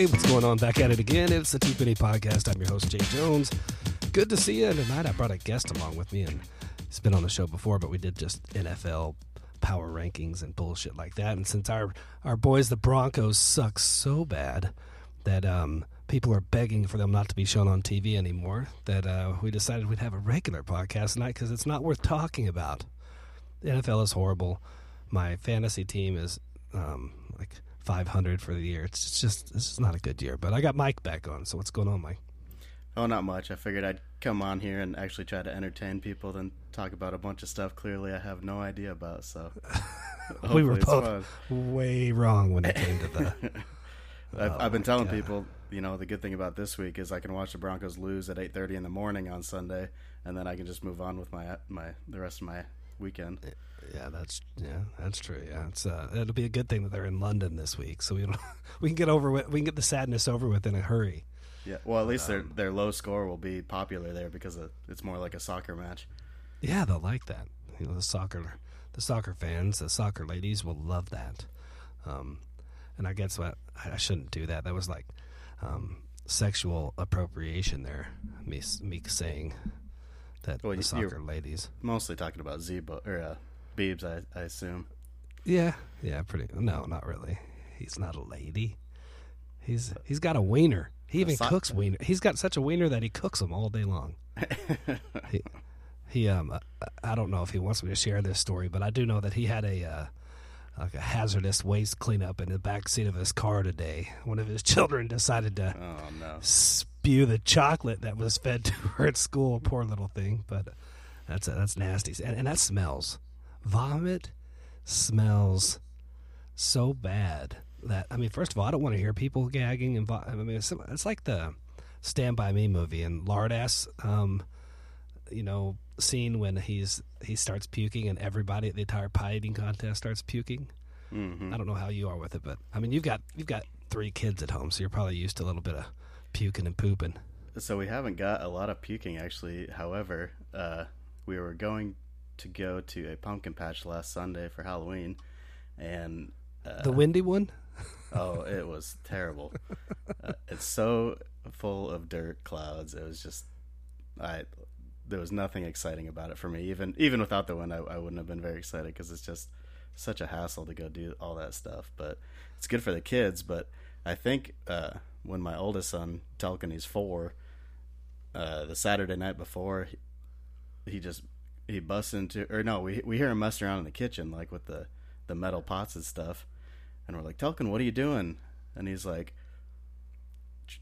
Hey, what's going on? Back at it again. It's the Two Penny Podcast. I'm your host, Jay Jones. Good to see you. And tonight I brought a guest along with me, and he's been on the show before, but we did just NFL power rankings and bullshit like that. And since our our boys, the Broncos, suck so bad that um, people are begging for them not to be shown on TV anymore, that uh, we decided we'd have a regular podcast tonight because it's not worth talking about. The NFL is horrible. My fantasy team is um, like 500 for the year. It's just this is not a good year. But I got Mike back on. So what's going on, Mike? Oh, not much. I figured I'd come on here and actually try to entertain people, then talk about a bunch of stuff. Clearly, I have no idea about. So we were both way wrong when it came to the. I've, Oh, I've been telling God. people, you know, the good thing about this week is I can watch the Broncos lose at 8:30 in the morning on Sunday, and then I can just move on with my my the rest of my weekend. Yeah, that's yeah, that's true. Yeah, it's uh, it'll be a good thing that they're in London this week, so we don't, we can get over with, we can get the sadness over with in a hurry. Yeah, well, at least their Um, their low score will be popular there because it's more like a soccer match. Yeah, they'll like that. You know, the soccer, the soccer fans, the soccer ladies will love that. Um, and I guess what I I shouldn't do that. That was like um, sexual appropriation there. Me, me saying that Well, the soccer ladies. Mostly talking about Zebo or uh, Beebs, I, I assume. Yeah, yeah, pretty. No, not really. He's not a lady. He's he's got a wiener. He even cooks wiener. He's got such a wiener that he cooks them all day long. he, he um I don't know if he wants me to share this story, but I do know that he had a uh, like a hazardous waste cleanup in the back seat of his car today. One of his children decided to oh no. spew the chocolate that was fed to her at school. Poor little thing, but that's that's nasty, and, and that smells. Vomit smells so bad that I mean, first of all, I don't want to hear people gagging and I mean, it's, it's like the Stand by Me movie and Lardass, um, you know, scene when he's he starts puking and everybody at the entire pie eating contest starts puking. hmm I don't know how you are with it, but I mean, you've got you've got three kids at home, so you're probably used to a little bit of puking and pooping. So we haven't got a lot of puking actually. However, uh, we were going to go to a pumpkin patch last Sunday for Halloween, and uh, The windy one? oh, it was terrible. uh, it's so full of dirt clouds. It was just, I there was nothing exciting about it for me. Even even without the wind, I, I wouldn't have been very excited because it's just such a hassle to go do all that stuff. But it's good for the kids. But I think uh, when my oldest son Telkin, he's four, uh, the Saturday night before, he, he just he busts into or no, we we hear him messing around in the kitchen like with the the metal pots and stuff, and we're like, Telkin, what are you doing? And he's like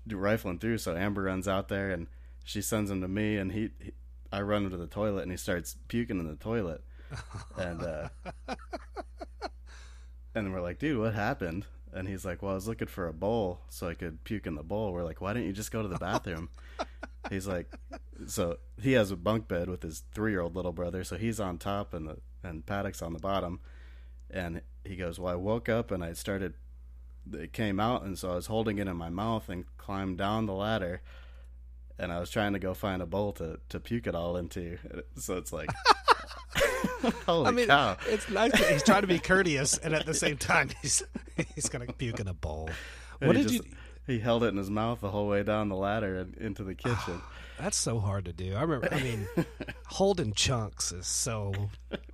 rifling through. So Amber runs out there and she sends him to me, and he, he I run him to the toilet, and he starts puking in the toilet, and uh, and we're like, dude, what happened? And he's like, well, I was looking for a bowl so I could puke in the bowl. We're like, why didn't you just go to the bathroom? he's like, so he has a bunk bed with his three year old little brother, so he's on top and the and Paddock's on the bottom, and he goes, well, I woke up and I started, it came out, and so I was holding it in my mouth and climbed down the ladder. And I was trying to go find a bowl to, to puke it all into. So it's like, holy I mean, cow! it's nice that he's trying to be courteous, and at the same time, he's he's gonna puke in a bowl. What did just- you? He held it in his mouth the whole way down the ladder and into the kitchen. That's so hard to do. I remember. I mean, holding chunks is so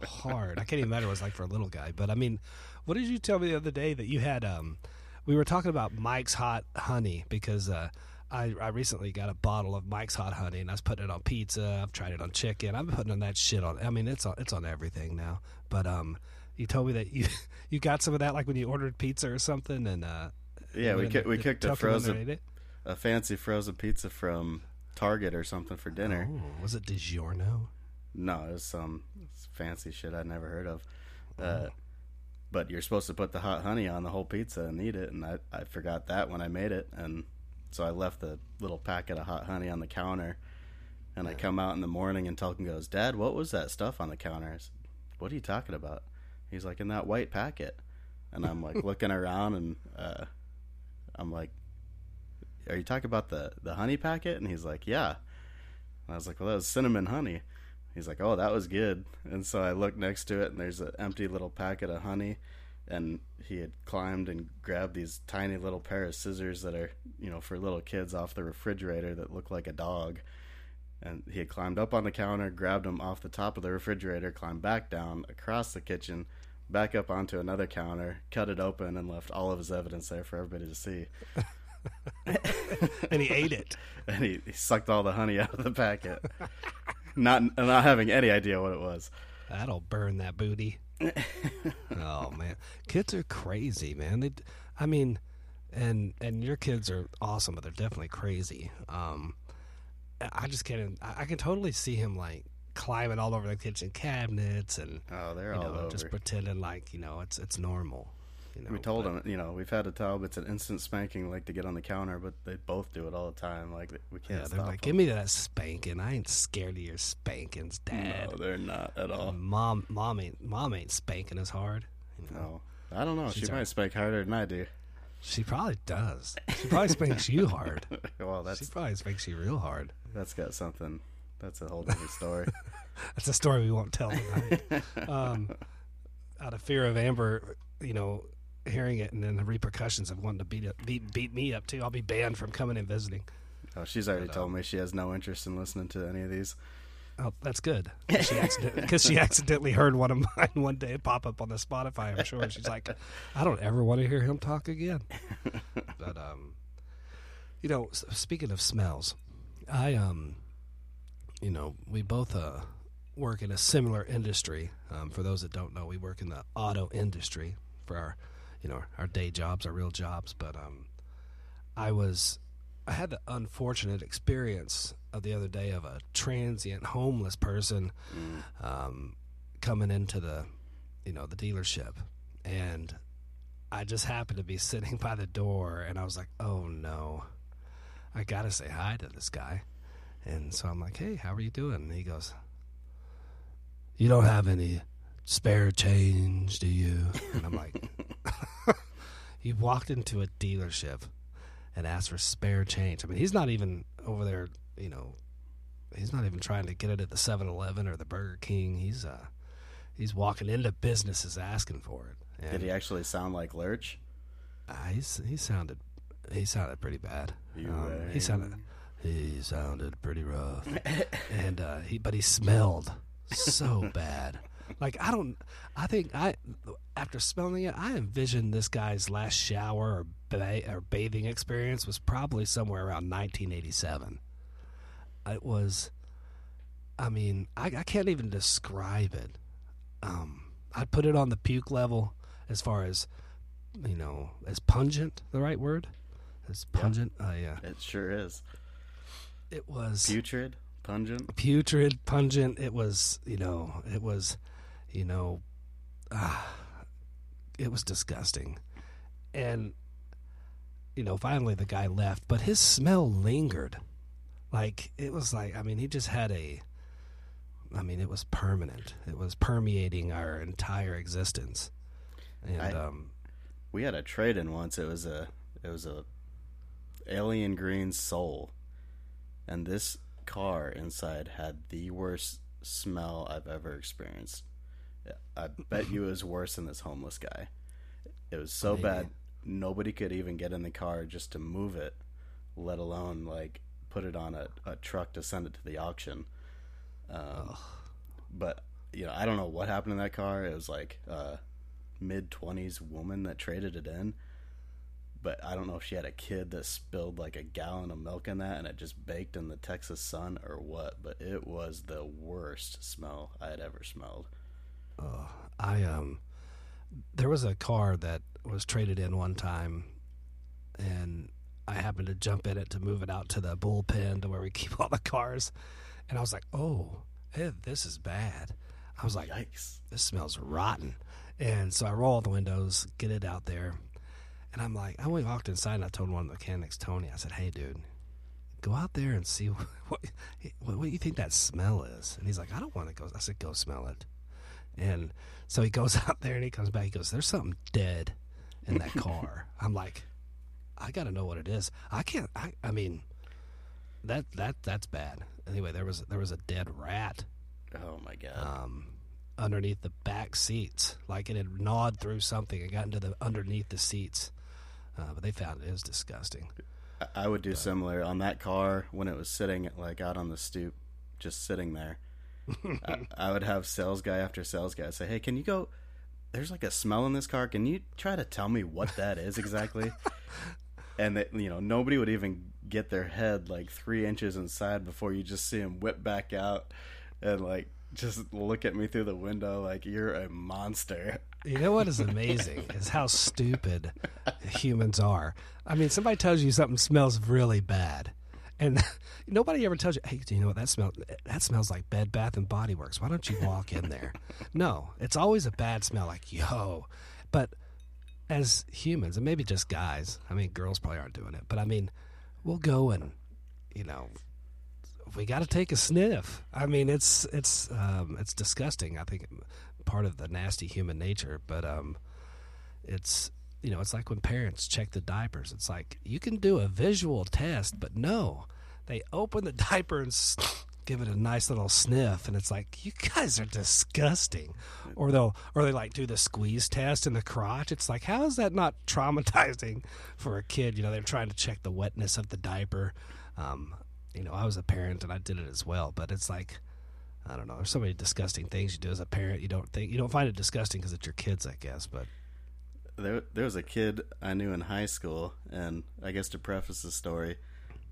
hard. I can't even imagine what it's like for a little guy. But I mean, what did you tell me the other day that you had? Um, we were talking about Mike's Hot Honey because uh, I I recently got a bottle of Mike's Hot Honey and I was putting it on pizza. I've tried it on chicken. I'm putting on that shit on. I mean, it's on it's on everything now. But um, you told me that you you got some of that like when you ordered pizza or something and uh. yeah, we ki- the- we cooked a Tucker went there frozen a fancy frozen pizza from Target or something for dinner. Oh, was it DiGiorno? No, it was some fancy shit I'd never heard of. Oh. Uh, but you're supposed to put the hot honey on the whole pizza and eat it, and I, I forgot that when I made it, and so I left the little packet of hot honey on the counter. And I come out in the morning, and Tulkin goes, "Dad, what was that stuff on the counter?" I said, "What are you talking about?" He's like, "In that white packet." And I'm like looking around, and uh, I'm like, "Are you talking about the the honey packet?" And he's like, "Yeah." And I was like, "Well, that was cinnamon honey." He's like, "Oh, that was good." And so I look next to it, and there's an empty little packet of honey, and he had climbed and grabbed these tiny little pair of scissors that are you know for little kids off the refrigerator that look like a dog and he had climbed up on the counter grabbed them off the top of the refrigerator climbed back down across the kitchen back up onto another counter cut it open and left all of his evidence there for everybody to see and he ate it. and he, he sucked all the honey out of the packet not not having any idea what it was That'll burn that booty. oh man, kids are crazy, man. They, I mean, and and your kids are awesome, but they're definitely crazy. Um, I just can't. I can totally see him like climbing all over the kitchen cabinets and oh they're all know over just pretending like you know it's it's normal. You know, We told but- him, you know, we've had to tell him it's an instant spanking, like to get on the counter, but they both do it all the time. Like we can't stop. Yeah, they're stop like, them. give me that spanking. I ain't scared of your spankings, Dad. No, they're not at all. Mom, mom ain't mom ain't spanking as hard. You know? No, I don't know. She's she all- might spank harder than I do. She probably does. She probably spanks you hard. well, that's She probably spanks you real hard. that's got something. That's a whole different story. That's a story we won't tell tonight. um, out of fear of Amber, you know, hearing it and then the repercussions of wanting to beat it, beat beat me up too. I'll be banned from coming and visiting. oh, she's already But, told me she has no interest in listening to any of these. Oh, that's good. She accident because she accidentally heard one of mine one day pop up on the Spotify. I'm sure she's like, I don't ever want to hear him talk again. But um, you know, speaking of smells, I um, you know, we both uh work in a similar industry. Um, for those that don't know, we work in the auto industry for our, you know, our day jobs, our real jobs. But um, I was I had the unfortunate experience of the other day of a transient homeless person um, coming into the, you know, the dealership, and I just happened to be sitting by the door, and I was like, "Oh no, I gotta say hi to this guy," and so I'm like, "Hey, how are you doing?" And he goes, "You don't have any spare change, do you?" And I'm like, "He walked into a dealership." and asked for spare change. I mean, he's not even over there, you know, he's not even trying to get it at the 7-Eleven or the Burger King. He's uh he's walking into businesses asking for it. And Did he actually sound like Lurch? uh, he's, he sounded he sounded pretty bad. Um, he sounded he sounded pretty rough. and uh he but he smelled so bad. Like I don't I think I after smelling it, I envisioned this guy's last shower or ba- or bathing experience was probably somewhere around 1987. It was I mean, I, I can't even describe it. Um I'd put it on the puke level as far as you know, as pungent, the right word? As pungent. Uh, yeah. It sure is. It was Putrid, pungent. putrid, pungent. It was, you know, it was, you know, ah, it was disgusting. And, you know, finally the guy left, but his smell lingered. Like, it was like, I mean, he just had a, I mean, it was permanent. It was permeating our entire existence. And, I- um, We had a trade in once. It was a it was a alien green soul, and this car inside had the worst smell I've ever experienced. I bet you it was worse than this homeless guy. It was so Maybe. bad nobody could even get in the car just to move it, let alone like put it on a, a truck to send it to the auction. Um, but you know, I don't know what happened in that car. It was like a mid twenties woman that traded it in. But I don't know if she had a kid that spilled like a gallon of milk in that and it just baked in the Texas sun or what. But it was the worst smell I had ever smelled. Oh, I um, there was a car that was traded in one time, and I happened to jump in it to move it out to the bullpen to where we keep all the cars, and I was like, oh, eh, this is bad. I was like, Yikes. this smells rotten, and so I roll all the windows, get it out there, and I'm like, I went walked inside and I told one of the mechanics, Tony, I said, hey, dude. Go out there and see what, what what what you think that smell is, and he's like, I don't want to go. I said, go smell it. And so he goes out there and he comes back. He goes, "There's something dead in that car." I'm like, "I got to know what it is." I can't. I, I mean, that that that's bad. Anyway, there was there was a dead rat. Oh my god. Um, underneath the back seats, like it had gnawed through something and got into the underneath the seats. Uh, but they found it, it was disgusting. I would do similar on that car when it was sitting like out on the stoop, just sitting there. I, I would have sales guy after sales guy say, "Hey, can you go? There's like a smell in this car. Can you try to tell me what that is exactly?" and that you know nobody would even get their head like three inches inside before you just see him whip back out and like just look at me through the window like you're a monster. You know what is amazing is how stupid humans are. I mean, somebody tells you something smells really bad, and nobody ever tells you, "Hey, do you know what that smells? That smells like Bed Bath and Body Works. Why don't you walk in there?" no, it's always a bad smell. Like yo, but as humans, and maybe just guys. I mean, girls probably aren't doing it, but I mean, we'll go and you know we got to take a sniff. I mean, it's it's um, it's disgusting. I think part of the nasty human nature, but um, it's you know, it's like when parents check the diapers. It's like you can do a visual test, but no, they open the diaper and give it a nice little sniff, and it's like you guys are disgusting. Or they'll or they like do the squeeze test in the crotch. It's like how is that not traumatizing for a kid? You know, they're trying to check the wetness of the diaper. Um, you know, I was a parent and I did it as well, but it's like I don't know. There's so many disgusting things you do as a parent. You don't think you don't find it disgusting because it's your kids, I guess. But there there was a kid I knew in high school, and I guess to preface the story,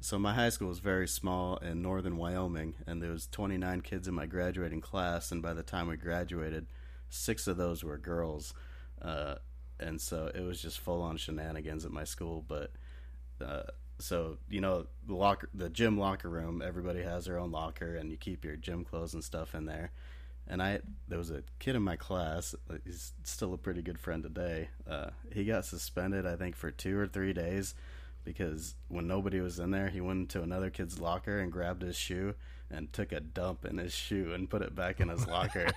so my high school was very small in northern Wyoming, and there was 29 kids in my graduating class, and by the time we graduated, six of those were girls, uh, and so it was just full on shenanigans at my school. But uh, so you know the locker, the gym locker room, everybody has their own locker, and you keep your gym clothes and stuff in there and I there was a kid in my class. uh, He's still a pretty good friend today. Uh, he got suspended, I think, for two or three days because when nobody was in there, he went into another kid's locker and grabbed his shoe and took a dump in his shoe and put it back in his locker.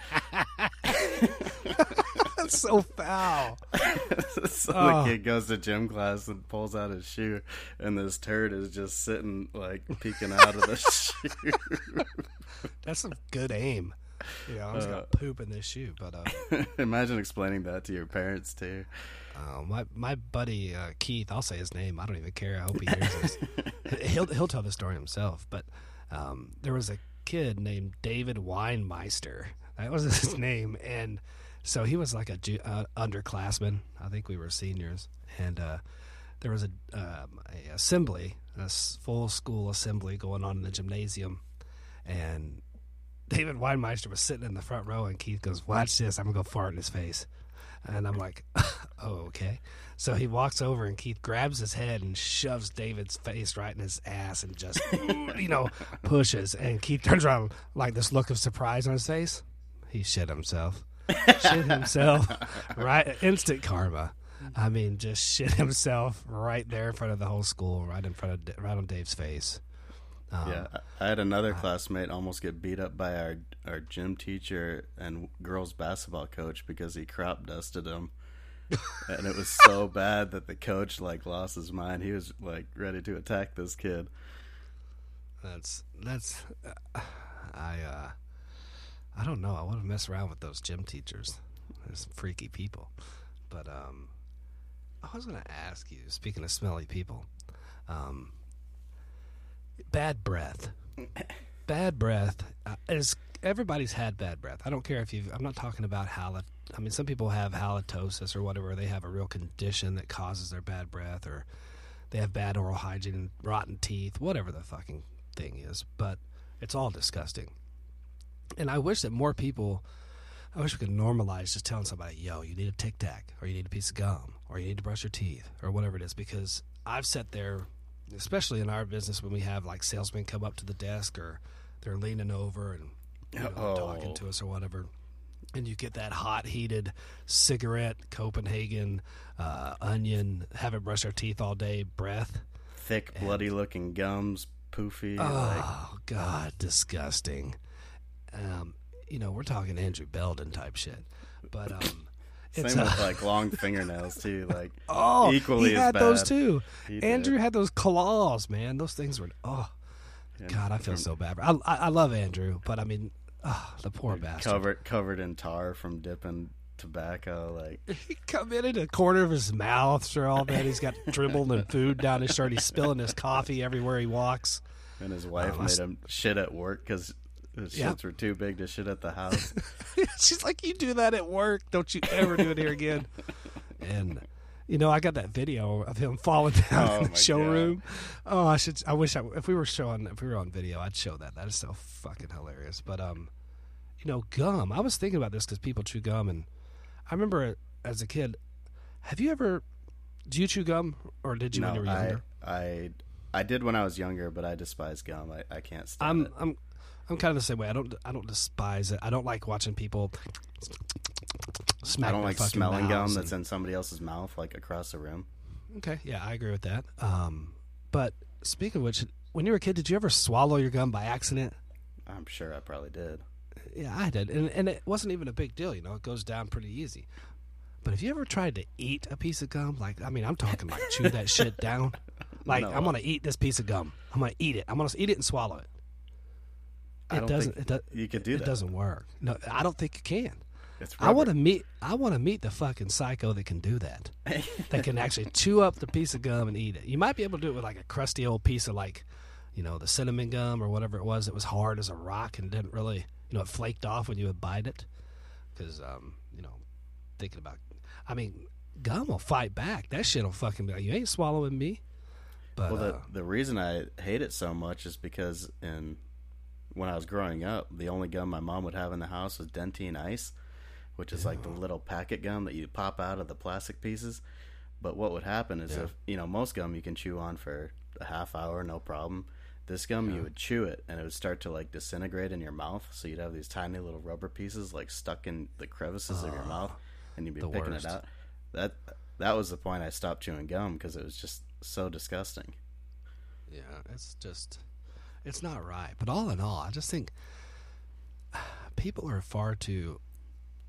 that's so foul. so Oh. the kid goes to gym class and pulls out his shoe, and this turd is just sitting like peeking out of the shoe. That's some good aim. Know, I was Uh, gonna poop in this shoe, but uh, Imagine explaining that to your parents too. uh, my my buddy uh, Keith, I'll say his name. I don't even care. I hope he hears this. he'll he'll tell the story himself. But um, there was a kid named David Weinmeister. That was his name, and so he was like a ju- uh, underclassman. I think we were seniors, and uh, there was a, um, a assembly, a s- full school assembly going on in the gymnasium, and David Weinmeister was sitting in the front row, and Keith goes, "Watch this! I'm gonna go fart in his face." And I'm like, "Oh, okay." So he walks over, and Keith grabs his head and shoves David's face right in his ass, and just, you know, pushes. And Keith turns around like this look of surprise on his face. He shit himself. shit himself. Right, instant karma. I mean, just shit himself right there in front of the whole school, right in front of, right on Dave's face. Um, Yeah, I I had another classmate almost get beat up by our our gym teacher and girls basketball coach because he crop dusted him, and it was so bad that the coach like lost his mind. He was like ready to attack this kid. That's that's uh, I uh I don't know. I want to mess around with those gym teachers. They're some freaky people. But um I was going to ask you speaking of smelly people. Um bad breath. Bad breath uh, is everybody's had bad breath. I don't care if you've. I'm not talking about halit I mean some people have halitosis or whatever. They have a real condition that causes their bad breath or they have bad oral hygiene, and rotten teeth, whatever the fucking thing is. But it's all disgusting. And I wish that more people, I wish we could normalize just telling somebody, yo, you need a tic tac, or you need a piece of gum, or you need to brush your teeth, or whatever it is. Because I've sat there, especially in our business, when we have like salesmen come up to the desk or they're leaning over and you know, Oh. talking to us or whatever. And you get that hot, heated cigarette, Copenhagen, uh, onion, haven't brushed our teeth all day, breath. Thick, bloody looking gums, poofy. like Oh God, disgusting. Um, you know, we're talking Andrew Belden type shit, but um, same with like long fingernails too. Like oh, equally he had those too. He Andrew did. had those claws, man. Those things were oh And God, I feel from- so bad. I, I I love Andrew, but I mean, Oh, the poor bastard. covered covered in tar from dipping tobacco. Like He come in in the corner of his mouth for all that. He's got dribbled and food down his shirt. He's spilling his coffee everywhere he walks. and his oh, wife Oh, made s- him shit at work because Yeah. shits were too big to shit at the house. She's like, "You do that at work? Don't you ever do it here again?" And you know, I got that video of him falling down Oh, in the showroom. Oh, I should. I wish I, if we were showing, if we were on video, I'd show that. That is so fucking hilarious. But um, you know, gum. I was thinking about this because people chew gum, and I remember as a kid. Have you ever? Do you chew gum, or did you when you were no, I. I I did when I was younger, but I despise gum. I, I can't stand I'm it. I'm I'm kind of the same way. I don't I don't despise it. I don't like watching people smack I don't like smelling gum mouths that's and- in somebody else's mouth, like across the room. Okay, yeah, I agree with that. Um, but speaking of which, when you were a kid, did you ever swallow your gum by accident? I'm sure I probably did. Yeah, I did, and and it wasn't even a big deal. You know, it goes down pretty easy. But have you ever tried to eat a piece of gum? Like, I mean, I'm talking like chew that shit down. Like, No. I'm gonna eat this piece of gum. I'm gonna eat it. I'm gonna eat it and swallow it. It doesn't. It, does, you could do it that. doesn't work. No, I don't think you can. I want to meet. I want to meet the fucking psycho that can do that. that can actually chew up the piece of gum and eat it. You might be able to do it with like a crusty old piece of like, you know, the cinnamon gum or whatever it was. It was hard as a rock and didn't really, you know, it flaked off when you would bite it. Because, um, you know, thinking about, I mean, gum will fight back. That shit will fucking be like, you ain't swallowing me. But Well, the uh, the reason I hate it so much is because in when I was growing up, the only gum my mom would have in the house was Dentyne Ice, which is like the little packet gum that you pop out of the plastic pieces. But what would happen is Yeah. if you know most gum you can chew on for a half hour, no problem. This gum you would chew it and it would start to like disintegrate in your mouth, so you'd have these tiny little rubber pieces like stuck in the crevices of your mouth, ah, and you'd be picking worst. it out. That that was the point I stopped chewing gum because it was just so disgusting. Yeah, it's just it's not right. But all in all, I just think people are far too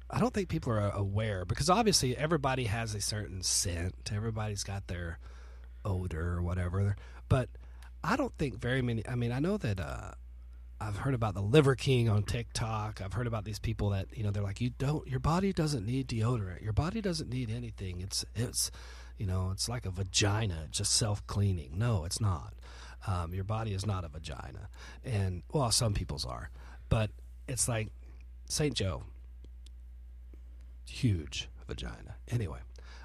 I don't think people are aware because obviously everybody has a certain scent. Everybody's got their odor or whatever. But I don't think very many I mean, I know that uh I've heard about the Liver King on TikTok. I've heard about these people that, you know, they're like you don't your body doesn't need deodorant. Your body doesn't need anything. It's it's you know, it's like a vagina, just self-cleaning. No, it's not. Um, your body is not a vagina, and well, some people's are, but it's like Saint Joe, huge vagina. Anyway,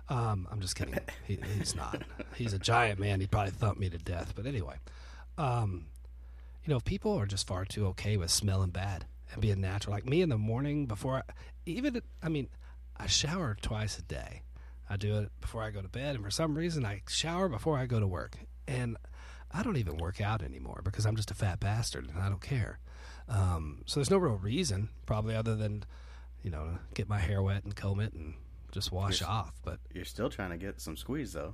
um, I'm just kidding. He, he's not. He's a giant man. He'd probably thump me to death. But anyway, um, you know, people are just far too okay with smelling bad and being natural. Like me in the morning before, I, even I mean, I shower twice a day. I do it before I go to bed, and for some reason, I shower before I go to work. And I don't even work out anymore because I'm just a fat bastard and I don't care. Um, so there's no real reason, probably, other than you know, get my hair wet and comb it and just wash Yes. off. But You're still trying to get some squeeze though.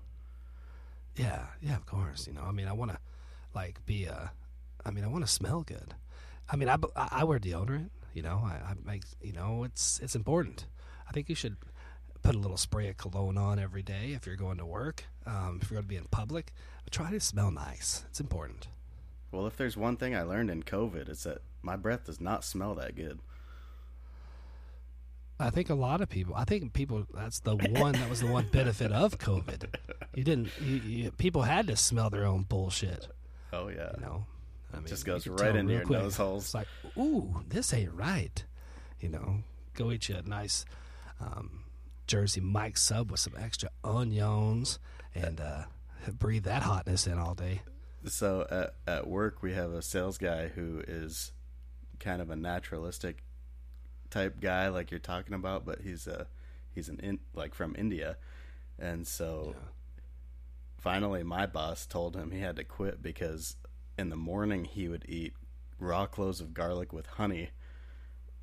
yeah, yeah, of course. You know, I mean, I want to like be a. I mean, I want to smell good. I mean, I, I I wear deodorant. You know, I, I make you know it's it's important. I think you should put a little spray of cologne on every day if you're going to work. Um, if you're going to be in public, try to smell nice. It's important. Well, if there's one thing I learned in COVID, it's that my breath does not smell that good. I think a lot of people. I think people. That's the one. That was the one benefit of COVID. You didn't. You, you, people had to smell their own bullshit. Oh yeah. You know, I mean, it Just goes right into your quick. nose holes. It's like, ooh, this ain't right. You know, go eat you a nice um, Jersey Mike sub with some extra onions and uh, breathe that hotness in all day. So at at work we have a sales guy who is kind of a naturalistic type guy like you're talking about, but he's a he's an in, like from India. And so Yeah. finally my boss told him he had to quit because in the morning he would eat raw cloves of garlic with honey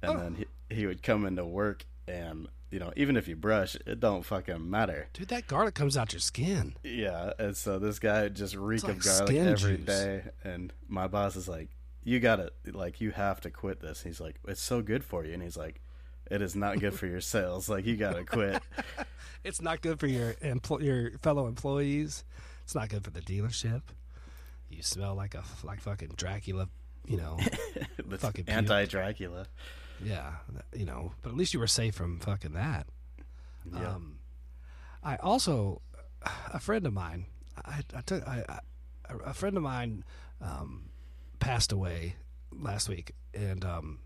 and Oh. then he, he would come into work and you know even if you brush it don't fucking matter Dude, that garlic comes out your skin. yeah, and so this guy just reek like of garlic every juice. day, and my boss is like, "You gotta like, you have to quit this." He's like, "It's so good for you," and he's like, "It is not good for your sales. Like, you gotta quit." It's not good for your empl- your fellow employees. It's not good for the dealership. You smell like a like fucking Dracula you know, The Fucking anti Dracula. Yeah, you know. But at least you were safe from fucking that. Yeah. Um, I also, a friend of mine, I, I took, I, I, a friend of mine um, passed away last week, and um,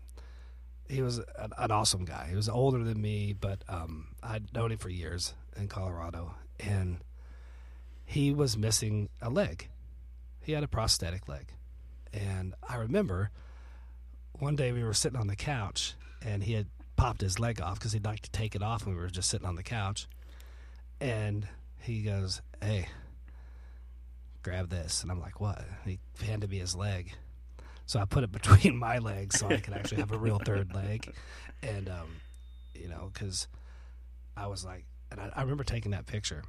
he was an, an awesome guy. He was older than me, but um, I'd known him for years in Colorado, and he was missing a leg. He had a prosthetic leg, and I remember one day we were sitting on the couch, and he had popped his leg off because he'd like to take it off, and we were just sitting on the couch, and he goes, "Hey." Grab this, and I'm like, "What?" He handed me his leg, so I put it between my legs so I could actually have a real third leg, and um, you know, because I was like, and I, I remember taking that picture,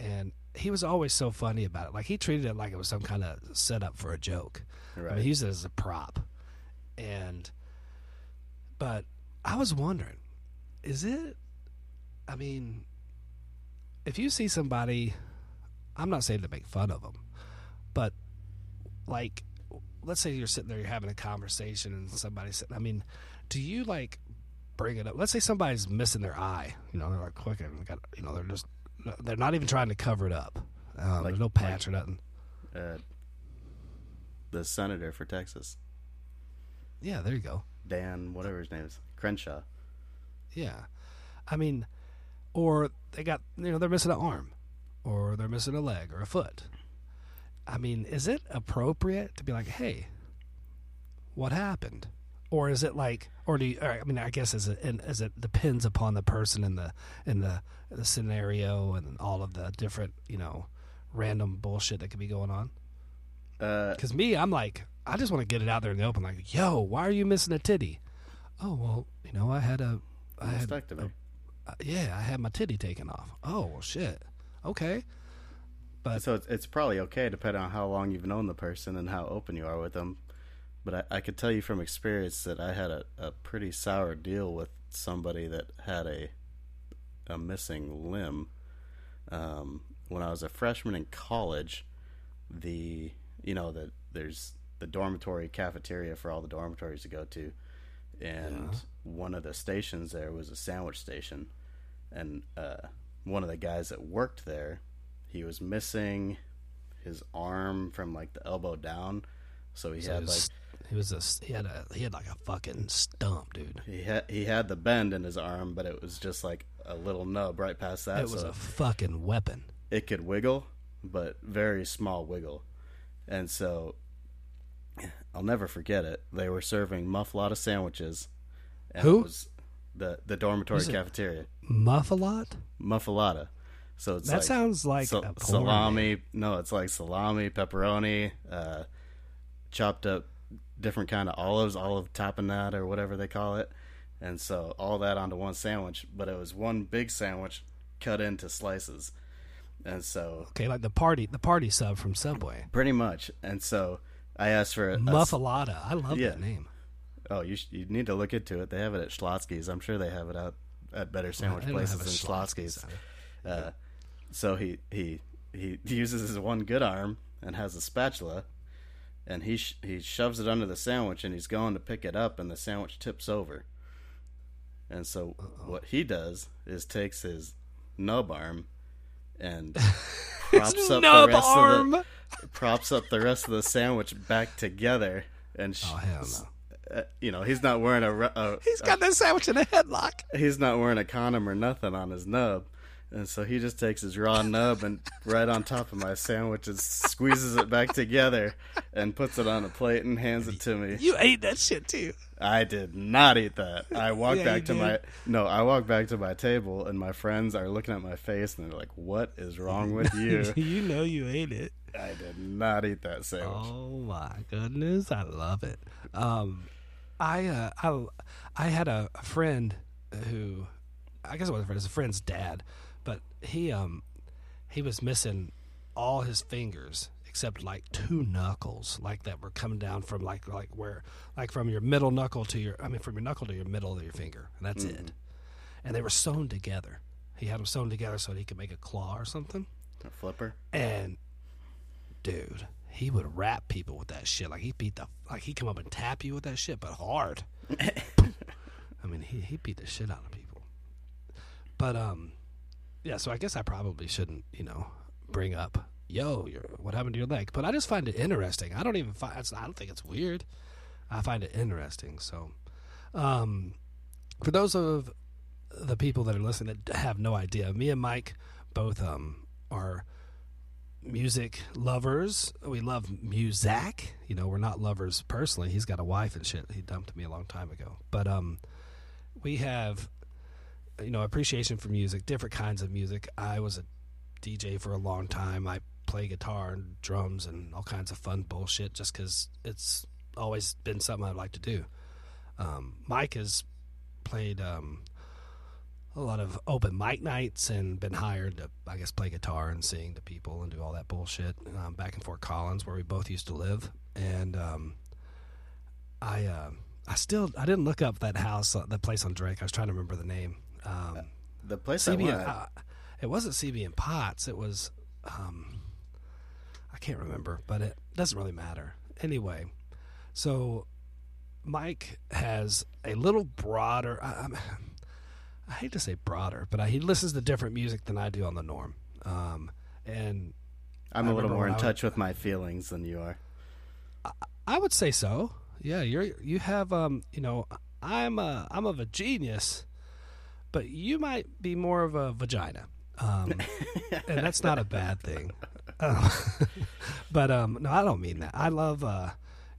and he was always so funny about it. Like he treated it like it was some kind of setup for a joke. I mean, he used it as a prop, and but I was wondering, is it? I mean, if you see somebody, I'm not saying to make fun of them, but like, let's say you're sitting there, you're having a conversation, and somebody's sitting. I mean, do you like bring it up? Let's say somebody's missing their eye. You know, they're like quick and got, you know, they're just they're not even trying to cover it up. Um, Like- there's no patch or nothing. uh, the senator for Texas, Yeah, there you go. Dan, whatever his name is, Crenshaw. Yeah. I mean, or they got, you know, they're missing an arm, or they're missing a leg or a foot. I mean, is it appropriate to be like, hey, what happened? Or is it like, or do you, or, I mean, I guess as it, as it depends upon the person and the, and the, the scenario and all of the different, you know, random bullshit that could be going on. Uh, Because me, I'm like, I just want to get it out there in the open. Like, yo, why are you missing a titty? Oh well, you know, I had a, I had, uh, yeah, I had my titty taken off. Oh well, shit. Okay, but so it's, it's probably okay depending on how long you've known the person and how open you are with them. But I, I could tell you from experience that I had a, a pretty sour deal with somebody that had a a missing limb. Um, when I was a freshman in college, the you know the there's the dormitory cafeteria for all the dormitories to go to, and Yeah. one of the stations there was a sandwich station, and uh, one of the guys that worked there, he was missing his arm from like the elbow down, so he so had he like he was a, he had a, he had like a fucking stump, dude. he had he had the bend in his arm, but it was just like a little nub right past that, It was so a fucking weapon. it could wiggle, but very small wiggle. And so I'll never forget it. They were serving muffalata sandwiches. And Who? It was the the dormitory it- cafeteria. Muffalot? Muffalata. So it's That like sounds like sa- a porn salami. No, it's like salami, pepperoni, uh, chopped up different kind of olives, olive tapenade or whatever they call it. And so all that onto one sandwich, but it was one big sandwich cut into slices. And so Okay, like the party, the party sub from Subway. Pretty much. And so I asked for a, Muffalata. I love Yeah. that name. oh, you sh- you need to look into it. They have it at Schlotzsky's. I'm sure they have it out at better sandwich don't places than. Schlotzsky's. Uh, so he he he uses his one good arm and has a spatula, and he sh- he shoves it under the sandwich and he's going to pick it up and the sandwich tips over. And so what he does is takes his nub arm and props up the Nub rest arm. of the props up the rest of the sandwich back together and sh- Oh hell no! uh, you know he's not wearing a, a He's got that sandwich in a headlock. he's not wearing a condom or nothing on his nub. And so he just takes his raw nub and right on top of my sandwich and squeezes it back together and puts it on a plate and hands it to me. You ate that shit too. I did not eat that. I walked Yeah, back to did. my no, I walked back to my table and my friends are looking at my face and they're like, "What is wrong with you?" you know you ate it. I did not eat that sandwich. Oh my goodness, I love it. Um, I uh, I I had a, a friend who I guess it wasn't a friend, it was a friend's dad, but he um he was missing all his fingers except like two knuckles, like that were coming down from like like where like from your middle knuckle to your I mean from your knuckle to your middle of your finger, and that's it. And they were sewn together. He had them sewn together so that he could make a claw or something. A flipper. And dude, he would rap people with that shit. Like he beat the like he come up and tap you with that shit, but hard. I mean, he he beat the shit out of people. But um, yeah. So I guess I probably shouldn't, you know, bring up, yo, your what happened to your leg? But I just find it interesting. I don't even find. I don't think it's weird. I find it interesting. So, um, for those of the people that are listening that have no idea, me and Mike both um are music lovers. We love music. You know, we're not lovers personally. He's got a wife and shit. He dumped me a long time ago. But um, we have, you know, appreciation for music, different kinds of music. I was a DJ for a long time. I play guitar and drums and all kinds of fun bullshit just because it's always been something I'd like to do. Um, Mike has played um, a lot of open mic nights and been hired to, I guess, play guitar and sing to people and do all that bullshit um, back in Fort Collins, where we both used to live. And um, I, uh, I still, I didn't look up that house, uh, the place on Drake. I was trying to remember the name. Um, the place CB, uh, it wasn't CB and Potts. It was, um, I can't remember, but it doesn't really matter. Anyway, so Mike has a little broader. I, I hate to say broader, but I, he listens to different music than I do on the norm. Um, and I'm I a little more in I was- touch with my feelings than you are. I would say so. Yeah, you're you have um, you know, I'm a I'm of a genius, but you might be more of a vagina. Um, and that's not a bad thing. Uh, but um, no, I don't mean that. I love uh,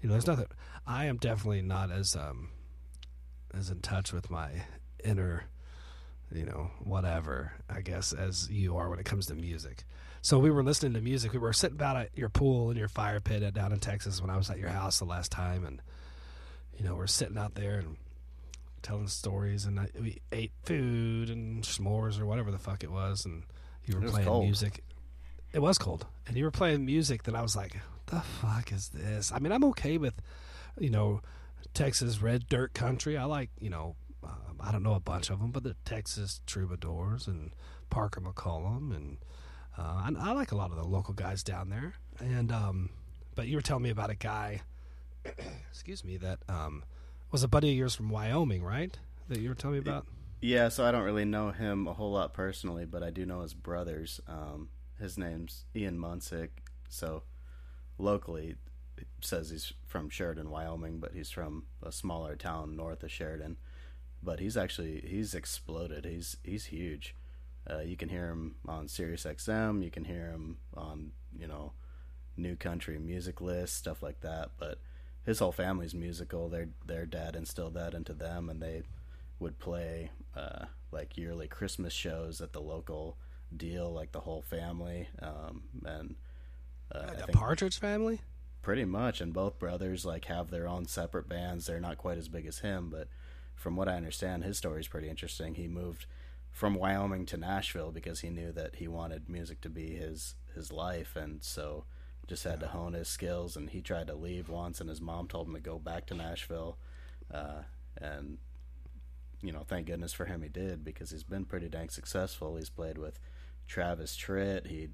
you know, there's nothing. I am definitely not as um, as in touch with my inner, you know, whatever. I guess as you are when it comes to music. So we were listening to music. We were sitting out at your pool in your fire pit down in Texas when I was at your house the last time, and you know we're sitting out there and telling stories, and I, we ate food and s'mores or whatever the fuck it was, and you were playing cold. music. It was cold, and you were playing music that I was like, the fuck is this?" I mean, I'm okay with, you know, Texas red dirt country. I like, you know, um, I don't know a bunch of them, but the Texas Troubadours and Parker McCollum, and uh, I, I like a lot of the local guys down there. And um, but you were telling me about a guy, excuse me, that um, was a buddy of yours from Wyoming, right? That you were telling me about. Yeah, so I don't really know him a whole lot personally, but I do know his brothers. Um, his name's Ian Munsick. So locally, it says he's from Sheridan, Wyoming, but he's from a smaller town north of Sheridan. But he's actually he's exploded. He's he's huge. Uh, you can hear him on Sirius XM. You can hear him on you know new country music lists, stuff like that. But his whole family's musical. Their their dad instilled that into them, and they would play uh, like yearly Christmas shows at the local deal, like the whole family. Um, and uh, the Partridge Family. pretty much, and both brothers like have their own separate bands. They're not quite as big as him, but from what I understand, his story is pretty interesting. He moved from Wyoming to Nashville because he knew that he wanted music to be his his life, and so just had to hone his skills. And he tried to leave once, and his mom told him to go back to Nashville. Uh, and you know, thank goodness for him, he did because he's been pretty dang successful. He's played with Travis Tritt. He,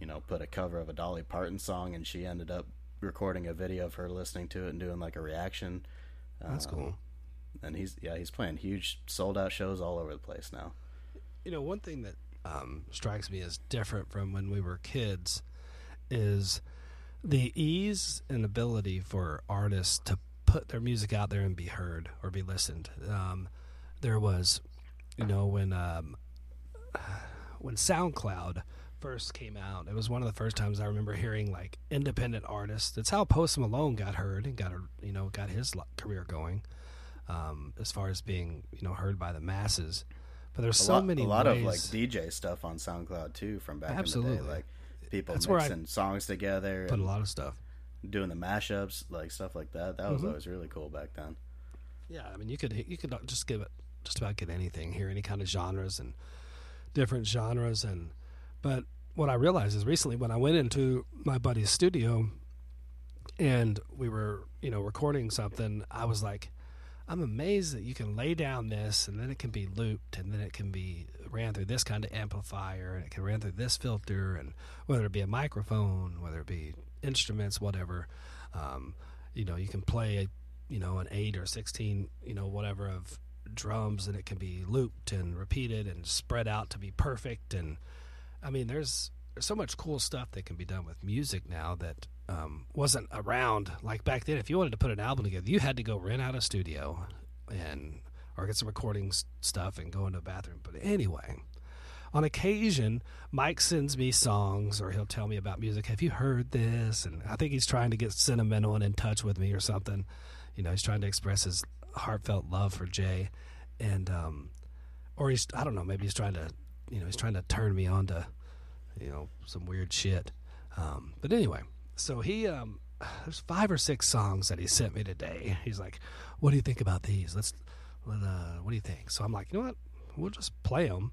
you know, put a cover of a Dolly Parton song, and she ended up recording a video of her listening to it and doing like a reaction. That's Um, cool. And he's yeah, he's playing huge sold out shows all over the place now. You know, one thing that um, strikes me as different from when we were kids is the ease and ability for artists to put their music out there and be heard or be listened. Um, there was, you know, when um, when SoundCloud first came out, it was one of the first times I remember hearing like independent artists. It's how Post Malone got heard and got a, you know got his career going, um, as far as being you know heard by the masses. But there's A so lot, many a lot ways. of like DJ stuff on SoundCloud too from back in the Absolutely. day, like people That's mixing songs together put a lot of stuff. doing the mashups, like stuff like that. That was Mhm. always really cool back then. Yeah, I mean, you could you could just give it just about get anything here, any kind of genres and different genres, and but what I realized is recently when I went into my buddy's studio and we were you know recording something, I was like, I'm amazed that you can lay down this and then it can be looped and then it can be ran through this kind of amplifier and it can ran through this filter and whether it be a microphone, whether it be instruments, whatever. Um, you know, you can play, a, you know, an eight or sixteen, you know, whatever of drums, and it can be looped and repeated and spread out to be perfect. And I mean, there's there's so much cool stuff that can be done with music now that um, wasn't around like back then. If you wanted to put an album together, you had to go rent out a studio and or get some recording stuff and go into a bathroom. But anyway, on occasion, Mike sends me songs or he'll tell me about music. Have you heard this? And I think he's trying to get sentimental and in touch with me or something. You know, he's trying to express his heartfelt love for Jay, and um, or he's I don't know, maybe he's trying to, you know, he's trying to turn me on to, you know, some weird shit. Um, but anyway, so he um, there's five or six songs that he sent me today. He's like, "What do you think about these? Let's, let, uh, what do you think?" So I'm like, you know what? We'll just play them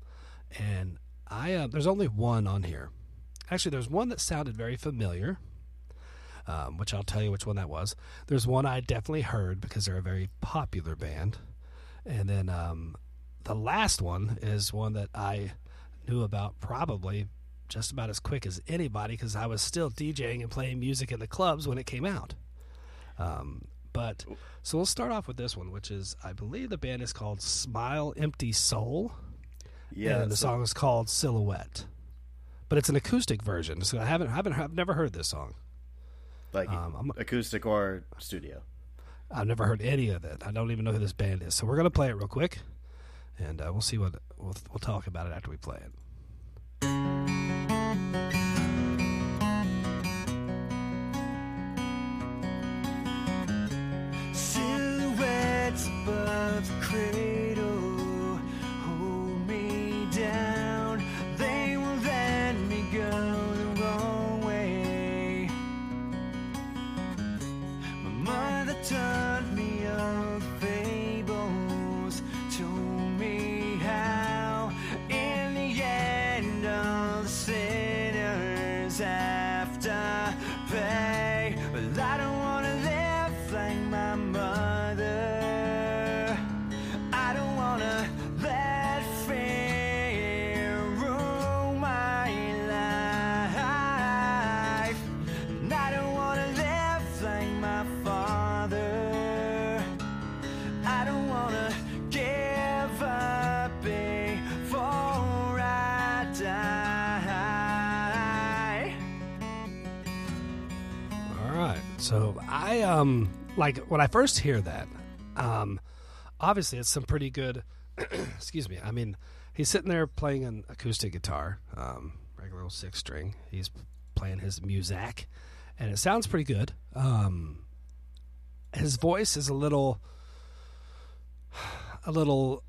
and I uh, there's only one on here. Actually, there's one that sounded very familiar, um, which I'll tell you which one that was. There's one I definitely heard because they're a very popular band, and then um, the last one is one that I knew about probably just about as quick as anybody because I was still DJing and playing music in the clubs when it came out. Um, but so we'll start off with this one, which is I believe the band is called Smile Empty Soul. Yeah, and the song is called Silhouette, but it's an acoustic version. So I haven't, haven't, I've never heard this song. Like um, acoustic or studio. I've never heard any of it. I don't even know who this band is. So we're gonna play it real quick, and uh, we'll see what we'll we'll talk about it after we play it. Um like when I first hear that, um, obviously it's some pretty good. excuse me. I mean, he's sitting there playing an acoustic guitar, um, regular old six string. He's playing his muzak, and it sounds pretty good. Um, his voice is a little, a little,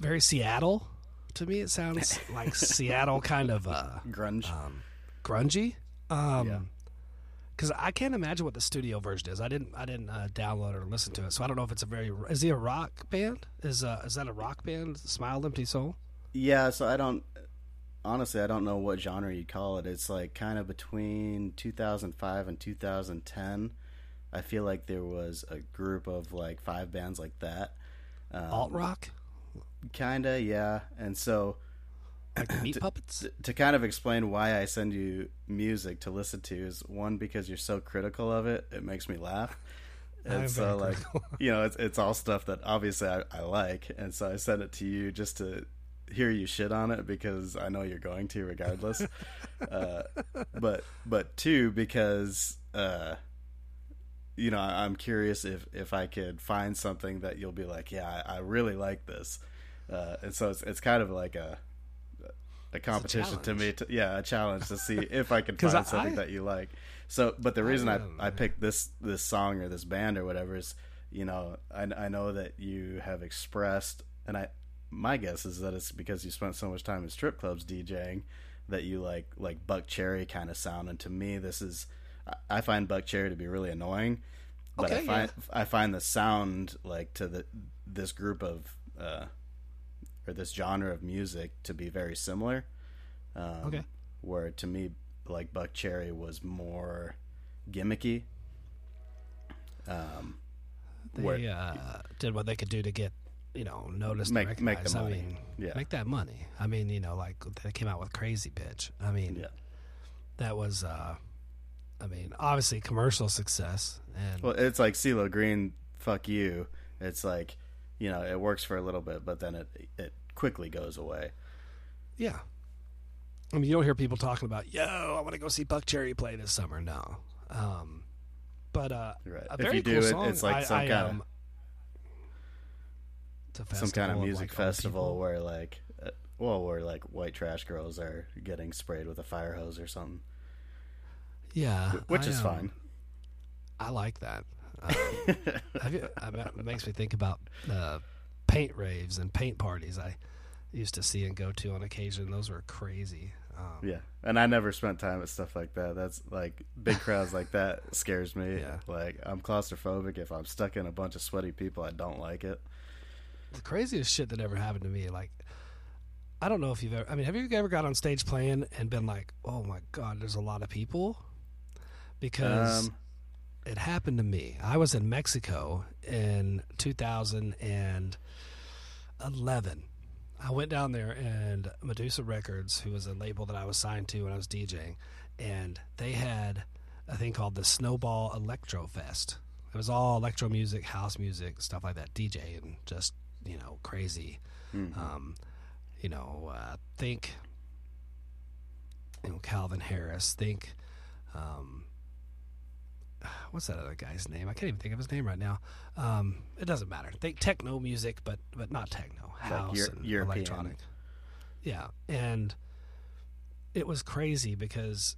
very Seattle to me. It sounds like Seattle kind of uh, grunge, um, grungy. Um, yeah because I can't imagine what the studio version is. I didn't I didn't uh, download or listen to it, so I don't know if it's a very is he a rock band? Is uh, is that a rock band? Smile Empty Soul. Yeah, so I don't honestly I don't know what genre you'd call it. It's like kind of between 2005 and 2010. I feel like there was a group of like five bands like that. Um, Alt rock. Kinda, yeah. And so like meat puppets. To, to, kind of explain why I send you music to listen to is one because you're so critical of it, it makes me laugh. And so, like, you know, it's it's all stuff that obviously I, I like, and so I send it to you just to hear you shit on it because I know you're going to regardless. uh, but but two because uh, you know I'm curious if if I could find something that you'll be like, yeah, I, I really like this, uh, and so it's it's kind of like a a competition to me. To, yeah, a challenge to see if I can find something I, that you like. So, but the reason I, I, I picked this this song or this band or whatever is, you know, I, I know that you have expressed, and I my guess is that it's because you spent so much time in strip clubs DJing that you like like Buckcherry kind of sound. And to me, this is I find Buckcherry to be really annoying, but okay, I find yeah. I find the sound like to the this group of uh, or this genre of music to be very similar. Um, okay. Where to me, like Buckcherry was more gimmicky. Um, they where, uh, did what they could do to get you know noticed, make make the money. I mean, yeah, make that money. I mean, you know, like they came out with Crazy Bitch. I mean, yeah. that was uh, I mean, obviously commercial success, and Well, it's like CeeLo Green, fuck you. It's like, you know, it works for a little bit, but then it it quickly goes away. yeah. I mean, you don't hear people talking about, "Yo, I want to go see Buckcherry play this summer." No, um, but uh, Right. a If very you do cool it, song. it's like I- some I, kinda- um, a Some kind of of, music like, festival where like, uh, well, where like white trash girls are getting sprayed with a fire hose or something, Yeah, which I, is um, fine. I like that. Um, you, I mean, it makes me think about uh, paint raves and paint parties I used to see and go to on occasion. Those were crazy. Um, Yeah, and I never spent time at stuff like that. That's like big crowds like that scares me. Yeah. Like I'm claustrophobic. If I'm stuck in a bunch of sweaty people, I don't like it. The craziest shit that ever happened to me, like, I don't know if you've ever, I mean, have you ever got on stage playing and been like, oh my God, there's a lot of people? Because Um, it happened to me. I was in Mexico in 2011. I went down there and Medusa Records, who was a label that I was signed to when I was DJing, and they had a thing called the Snowball Electro Fest. It was all electro music, house music, stuff like that, DJ, and just you know crazy. mhm. Um, you know, uh, think you know Calvin Harris. Think um, what's that other guy's name? I can't even think of his name right now. Um, it doesn't matter. Think techno music, but but not techno, house Eur- and European. electronic. Yeah, and it was crazy because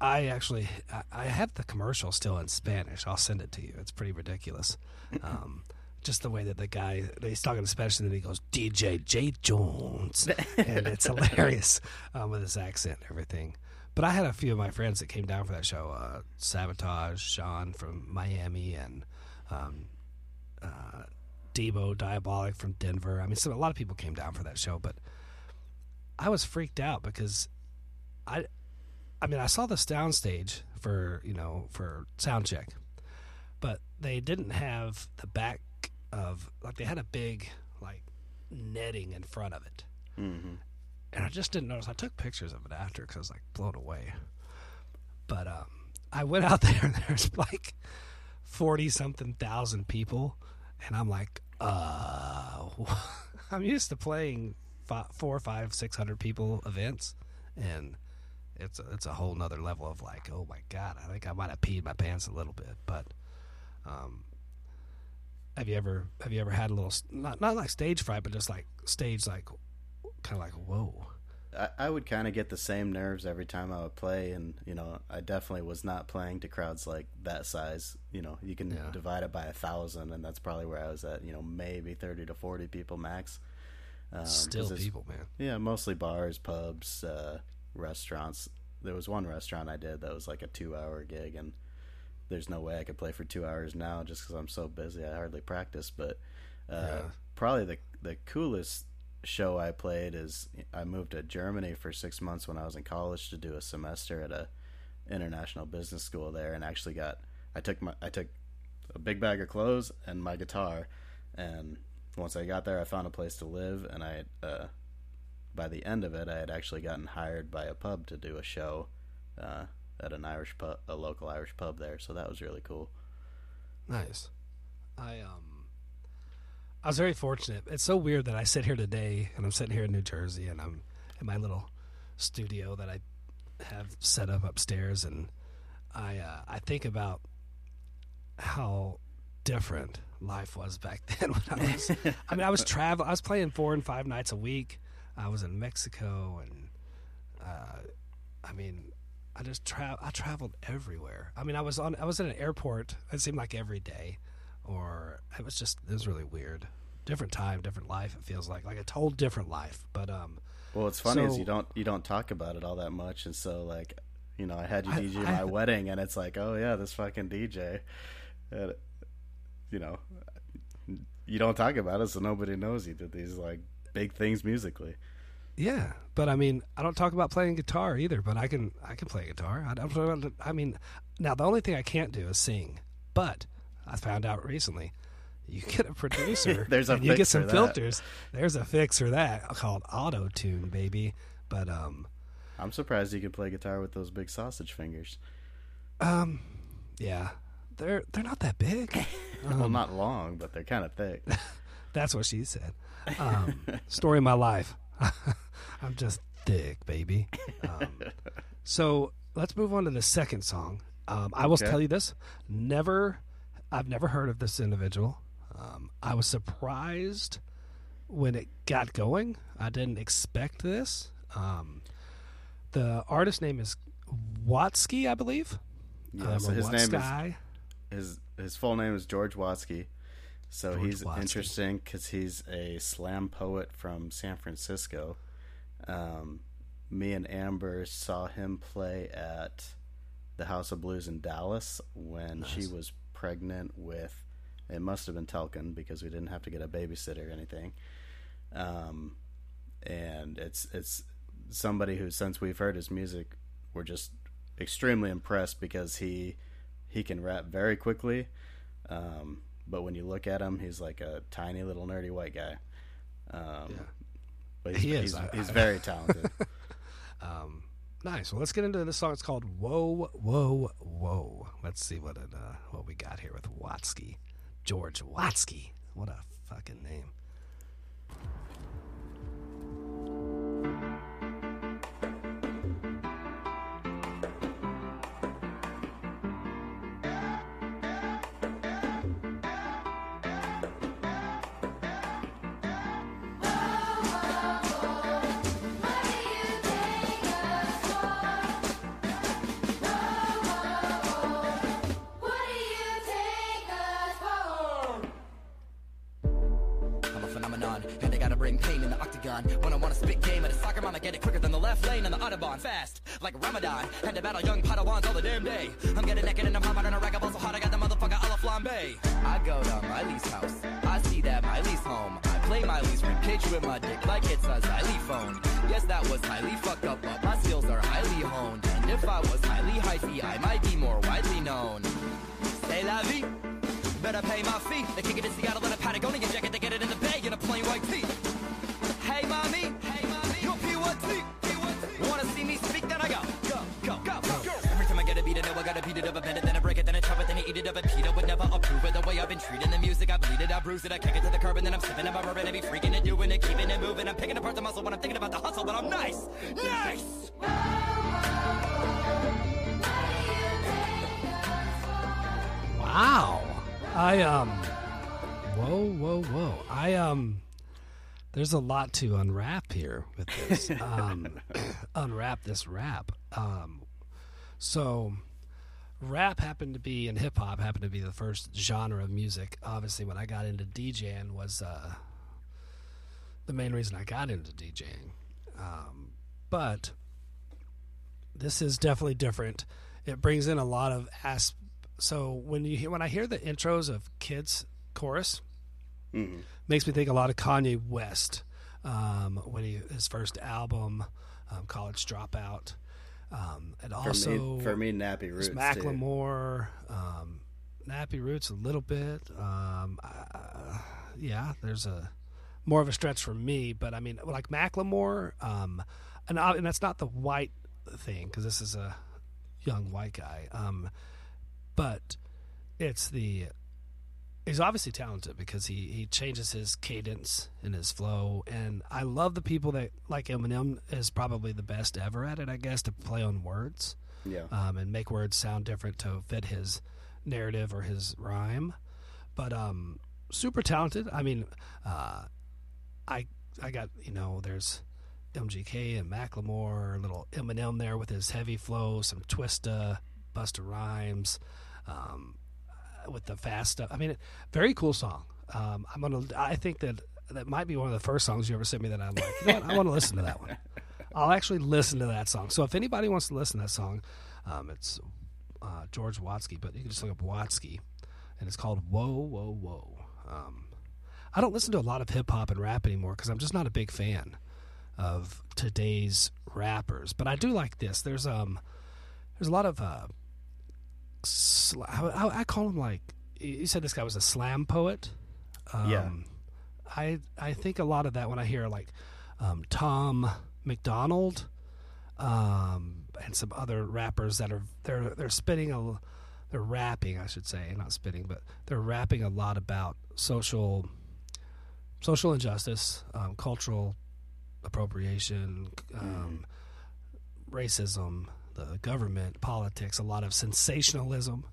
I actually I, I have the commercial still in Spanish. I'll send it to you. It's pretty ridiculous. Um, just the way that the guy he's talking in Spanish and then he goes DJ J Jones, and it's hilarious um, with his accent and everything. But I had a few of my friends that came down for that show. Uh, Sabotage, Sean from Miami, and um, uh, Debo Diabolic from Denver. I mean, a lot of people came down for that show, but I was freaked out because I, I mean, I saw the downstage for you know for sound check, but they didn't have the back of like they had a big like netting in front of it, Mhm. And I just didn't notice. I took pictures of it after because I was like blown away. But um, I went out there and there's like forty something thousand people, and I'm like, uh, I'm used to playing five, four, five, six hundred people events, and it's a, it's a whole nother level of like, oh my god, I think I might have peed my pants a little bit, but um. Have you ever have you ever had a little not not like stage fright, but just like stage like kind of like whoa. I, I would kind of get the same nerves every time I would play, and you know, I definitely was not playing to crowds like that size. You know, you can Yeah. divide it by a thousand, and that's probably where I was at. You know, maybe thirty to forty people max. Um, Still people, man. Yeah, mostly bars, pubs, uh, restaurants. There was one restaurant I did that was like a two-hour gig, and there's no way I could play for two hours now just because I'm so busy. I hardly practice. But uh, Yeah. probably the the coolest show I played is I moved to Germany for six months when I was in college to do a semester at a international business school there, and actually got I took my I took a big bag of clothes and my guitar, and once I got there, I found a place to live, and I uh, by the end of it, I had actually gotten hired by a pub to do a show uh, at an Irish pub, a local Irish pub there. So that was really cool. Nice. I um I was very fortunate. It's so weird that I sit here today and I'm sitting here in New Jersey and I'm in my little studio that I have set up upstairs and I uh, I think about how different life was back then when I was I mean I was traveling I was playing four and five nights a week. I was in Mexico and uh, I mean I just tra- I traveled everywhere. I mean, I was on I was in an airport. It seemed like every day, or it was just it was really weird. Different time, different life. It feels like like a whole different life. But um, Well, what's funny is you don't you don't talk about it all that much, and so like you know I had you DJ I- my wedding, and it's like oh yeah, this fucking DJ, and, you know, you don't talk about it, so nobody knows you did these like big things musically. yeah. But I mean, I don't talk about playing guitar either. But I can I can play guitar. I don't. I mean, now the only thing I can't do is sing. But I found out recently. You get a producer, There's a you get some filters. There's a fix for that called Auto Tune, baby. But um, I'm surprised you could play guitar with those big sausage fingers. Um, yeah, they're they're not that big. Um, well, not long, but they're kind of thick. That's what she said. Um, story of my life. I'm just thick, baby. Um, so let's move on to the second song. Um, I will Okay. tell you this: never, I've never heard of this individual. Um, I was surprised when it got going. I didn't expect this. Um, the artist name is Watsky, I believe. Yeah, Um, his name is his his full name is George Watsky. So George he's Watsky. interesting because he's a slam poet from San Francisco. Um, me and Amber saw him play at the House of Blues in Dallas when she was pregnant with. It must have been Telkin because we didn't have to get a babysitter or anything. Um, and it's it's somebody who since we've heard his music, we're just extremely impressed because he he can rap very quickly. Um, but when you look at him, he's like a tiny little nerdy white guy. Um, Yeah. But he's, He is. He's, I- he's I- very talented. Um, nice. Well, let's get into this song. It's called "Whoa, Whoa, Whoa." Let's see what it, uh, what we got here with Watsky, George Watsky. What a fucking name. Ramadan, and to battle young Padawans all the damn day. I'm getting naked and I'm hot on a rag so hot I got the motherfucker a la flambe. I go to Miley's house, I see that Miley's home. I play Miley's ribcage with my dick like it's a xylophone. Yes, that was highly fucked up, but my skills are highly honed. And if I was highly hyphy, I might be more widely known. Say la vie. Better pay my fee. They kick it in Seattle in a Patagonian jacket. They get it in the bay in a plain white tee. Beat, I know I gotta beat it up. I bend it, then I break it, then I chop it, then I eat it up. And Peter would never approve of the way I've been treating the music. I bleed it, I bruise it, I kick it to the curb, and then I'm sipping up my bourbon. I be freaking and doing it, keeping it moving. I'm picking apart the muscle when I'm thinking about the hustle, but I'm nice. Nice! Wow. I um. Whoa, whoa, whoa. I um. There's a lot to unwrap here with this. Um, unwrap this rap. Um, so, rap happened to be and hip hop happened to be the first genre of music. Obviously, when I got into DJing was uh, the main reason I got into DJing. Um, but this is definitely different. It brings in a lot of as so when you hear when I hear the intros of kids chorus, Mhm. makes me think a lot of Kanye West um, when he his first album, um, College Dropout, um, and For also me, for me, Nappy Roots. Macklemore, um, Nappy Roots a little bit. Um, uh, yeah, there's a more of a stretch for me, but I mean, like Macklemore, um, and I, and that's not the white thing because this is a young white guy, um, but it's the he's obviously talented because he he changes his cadence and his flow, and I love the people that like Eminem is probably the best ever at it, I guess, to play on words Yeah. um, and make words sound different to fit his narrative or his rhyme. But um, super talented. I mean, uh, I I got you know there's MGK and Macklemore, a little Eminem there with his heavy flow, some Twista, Busta Rhymes, um, with the fast stuff. I mean, very cool song. Um, I'm gonna. I think that that might be one of the first songs you ever sent me that I'm like, you know what? I want to listen to that one. I'll actually listen to that song. So if anybody wants to listen to that song, um, it's uh, George Watsky, but you can just look up Watsky, and it's called Whoa, Whoa, Whoa. Um, I don't listen to a lot of hip hop and rap anymore because I'm just not a big fan of today's rappers. But I do like this. There's um, there's a lot of uh, I, I- I call him like you said this guy was a slam poet. Um, Yeah. I I think a lot of that when I hear like um, Tom MacDonald. um, and some other rappers that are they're they're spitting a they're rapping I should say not spitting but they're rapping a lot about social social injustice, um, cultural appropriation, um, racism, the government, politics, a lot of sensationalism.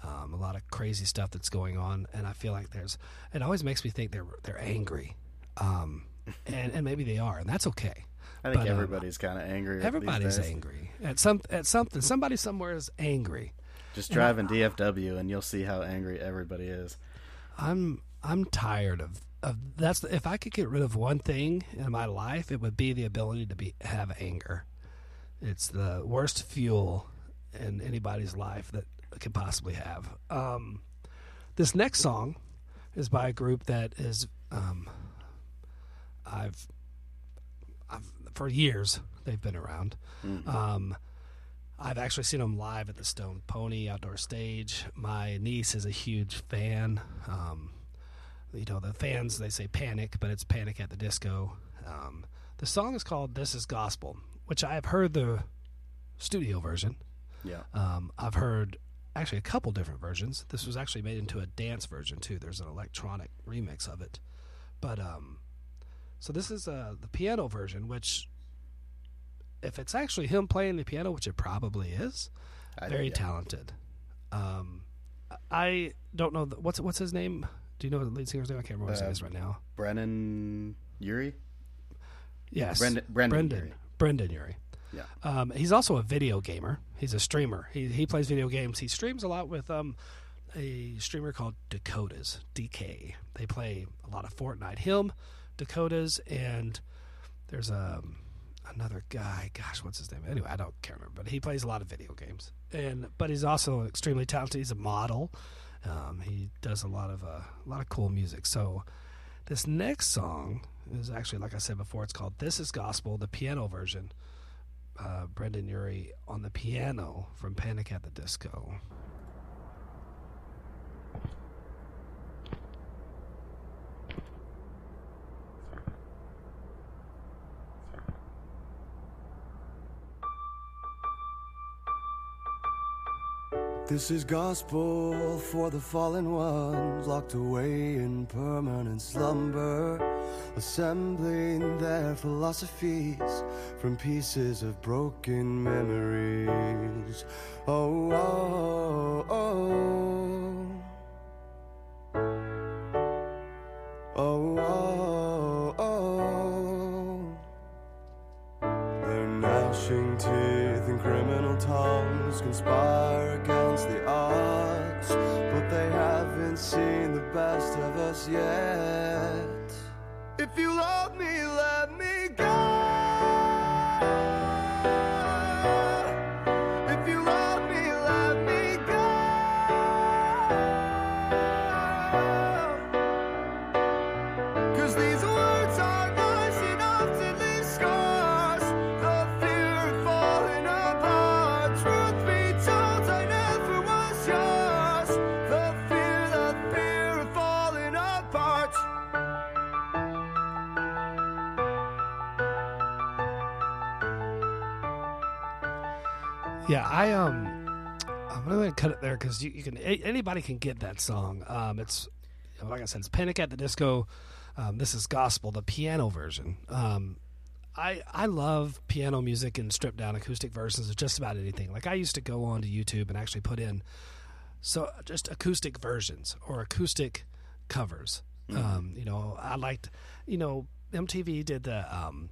Um, a lot of crazy stuff that's going on, and I feel like there's. It always makes me think they're they're angry, um, and and maybe they are, and that's okay. I think But, um, everybody's kind of angry. Everybody's angry at some at something. Somebody somewhere is angry. Just drive in DFW and you'll see how angry everybody is. I'm I'm tired of of that's if I could get rid of one thing in my life, it would be the ability to be have anger. It's the worst fuel in anybody's life that could possibly have. Um, this next song is by a group that is um, I've I've for years they've been around. Um, I've actually seen them live at the Stone Pony outdoor stage. My niece is a huge fan. Um, you know, the fans they say Panic, but it's Panic at the Disco. Um, the song is called "This Is Gospel," which I have heard the studio version. Yeah. Um, I've heard actually a couple different versions. This was actually made into a dance version too. There's an electronic remix of it, but um, so this is uh, the piano version, which if it's actually him playing the piano, which it probably is, I- very yeah. talented. Um, I don't know the, what's what's his name. Do you know the lead singer's name? I can't remember what his name Uh, is right now. Brendon Urie? Yes, Brendon- Brendon Brendon. Brendon Urie. Yeah. Um, he's also a video gamer. He's a streamer. He he plays video games. He streams a lot with um, a streamer called Dakotaz DK. They play a lot of Fortnite. Him, Dakotaz, and there's um another guy. Gosh, what's his name? Anyway, I don't can't remember. But he plays a lot of video games. And but he's also extremely talented. He's a model. Um, he does a lot of uh, a lot of cool music. So this next song is actually, like I said before, it's called "This Is Gospel," the piano version. Uh, Brendon Urie on the piano from Panic at the Disco. This is gospel for the fallen ones locked away in permanent slumber, assembling their philosophies from pieces of broken memories. Oh, oh, oh. You, can anybody can get that song. Um, it's like I said, it's Panic at the Disco. Um, this is gospel, the piano version. Um, I I love piano music and stripped down acoustic versions of just about anything. Like I used to go on to YouTube and actually put in so just acoustic versions or acoustic covers. Um, you know, I liked, you know, MTV did the um,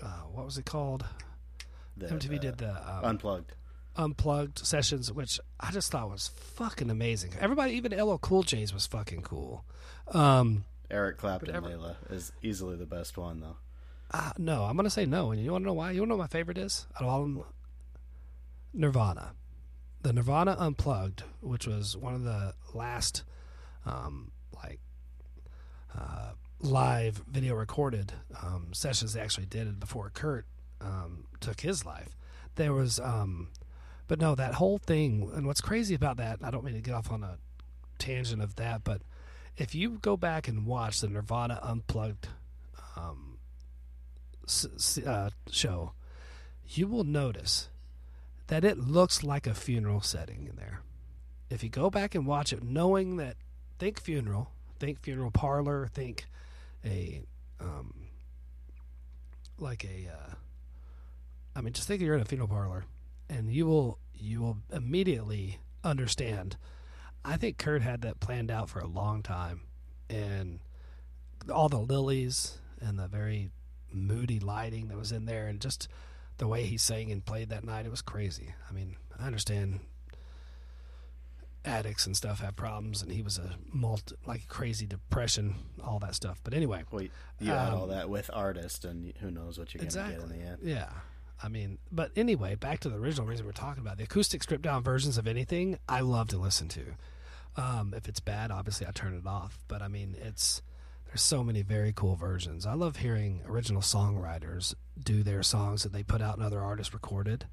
uh, what was it called? The, MTV uh, did the um, Unplugged. Unplugged sessions, which I just thought was fucking amazing. Everybody, even LL Cool J's was fucking cool. Um, Eric Clapton ever- Layla is easily the best one, though. uh, no, I'm gonna say no. And you want to know why? You want to know what my favorite is out of all of them? Nirvana, the Nirvana Unplugged, which was one of the last, um, like, uh, live video recorded um, sessions they actually did before Kurt um, took his life. There was, um, but no, that whole thing. And what's crazy about that? I don't mean to get off on a tangent of that, but if you go back and watch the Nirvana Unplugged um, uh, show, you will notice that it looks like a funeral setting in there. If you go back and watch it, knowing that, think funeral, think funeral parlor, think a, um, like a, uh, I mean, just think you're in a funeral parlor, and you will you will immediately understand. I think Kurt had that planned out for a long time, and all the lilies and the very moody lighting that was in there, and just the way he sang and played that night, it was crazy. I mean, I understand addicts and stuff have problems, and he was a multi, like crazy depression, all that stuff. But anyway, Well, you add all Um, that with artist, and who knows what you're going to get in the end. Yeah. I mean, but anyway, back to the original reason we're talking about the acoustic stripped down versions of anything. I love to listen to. Um, if it's bad, obviously I turn it off. But I mean, it's there's so many very cool versions. I love hearing original songwriters do their songs that they put out and other artists recorded.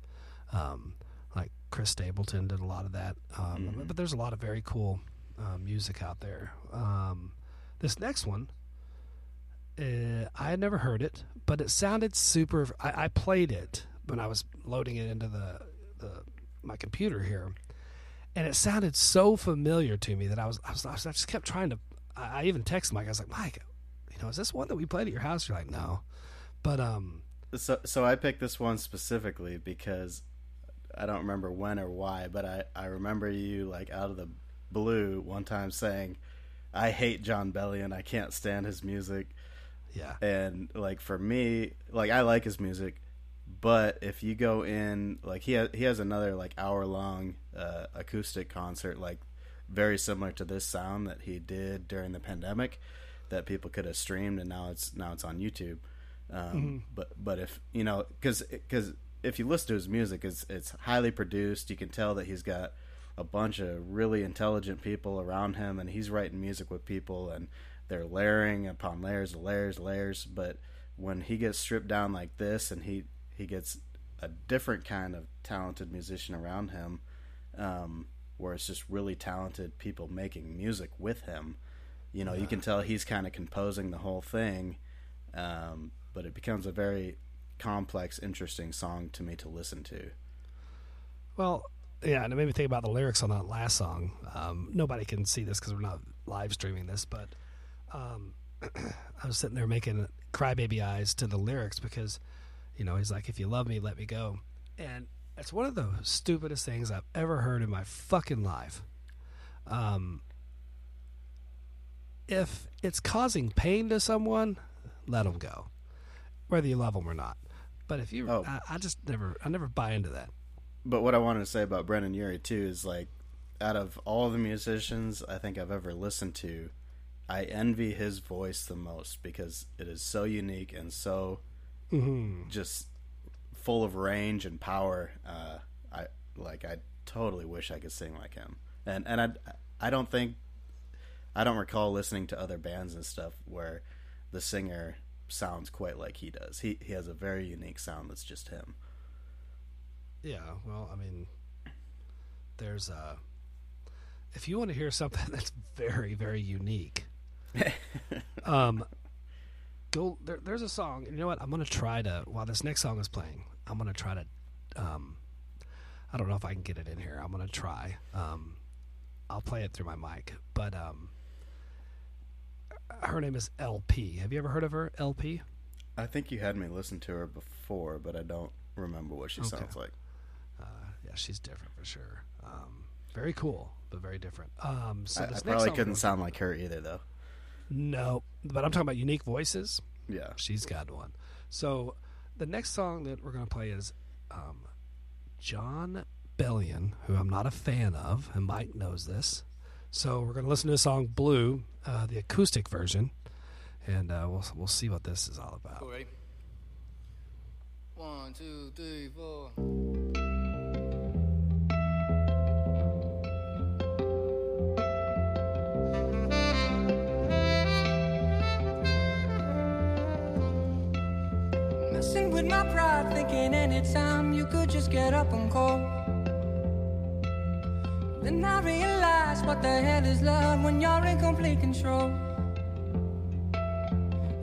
Um, like Chris Stapleton did a lot of that. Um, But there's a lot of very cool uh, music out there. Um, this next one, uh, I had never heard it, but it sounded super. I, I played it when I was loading it into the, the my computer here, and it sounded so familiar to me that I was I, was, I just kept trying to. I, I even texted Mike. I was like, Mike, you know, is this one that we played at your house? You're like, no, but um, So, so I picked this one specifically because I don't remember when or why, but I, I remember you like out of the blue one time saying, "I hate Jon Bellion. I can't stand his music." Yeah, And like for me, like I like his music, but if you go in, like he has, he has another like hour long uh, acoustic concert, like very similar to this sound that he did during the pandemic, that people could have streamed, and now it's now it's on YouTube. Um, But but if you know, because because if you listen to his music, it's it's highly produced. You can tell that he's got a bunch of really intelligent people around him, and he's writing music with people, and they're layering upon layers, of layers, layers. But when he gets stripped down like this, and he he gets a different kind of talented musician around him, um, where it's just really talented people making music with him. You know, you can tell he's kind of composing the whole thing, um, but it becomes a very complex, interesting song to me to listen to. Well, yeah, and it made me think about the lyrics on that last song. Um, nobody can see this because we're not live streaming this, but um, I was sitting there making crybaby eyes to the lyrics because, you know, he's like, "If you love me, let me go," and it's one of the stupidest things I've ever heard in my fucking life. Um, if it's causing pain to someone, let them go, whether you love them or not. But if you, Oh. I, I just never, I never buy into that. But what I wanted to say about Brendon Urie too is like, out of all the musicians I think I've ever listened to, I envy his voice the most because it is so unique and so just full of range and power. Uh, I like I totally wish I could sing like him, and and I I don't think I don't recall listening to other bands and stuff where the singer sounds quite like he does. He he has a very unique sound that's just him. Yeah, well, I mean, there's uh if you want to hear something that's very, very unique, um, go there. There's a song. You know what? I'm gonna try to while this next song is playing. I'm gonna try to. Um, I don't know if I can get it in here. I'm gonna try. Um, I'll play it through my mic, but um, her name is LP. Have you ever heard of her? LP. I think you had me listen to her before, but I don't remember what she Okay. sounds like. Uh, yeah, she's different for sure. Um, very cool, but very different. Um, so I, I probably couldn't sound like her either, though. No, but I'm talking about unique voices. Yeah. She's got one. So the next song that we're going to play is um, Jon Bellion, who I'm not a fan of, and Mike knows this. So we're going to listen to the song "Blue," uh, the acoustic version, and uh, we'll we'll see what this is all about. Cool, ready? One, two, three, four. Messing with my pride, thinking anytime you could just get up and call. Then I realize what the hell is love when you're in complete control.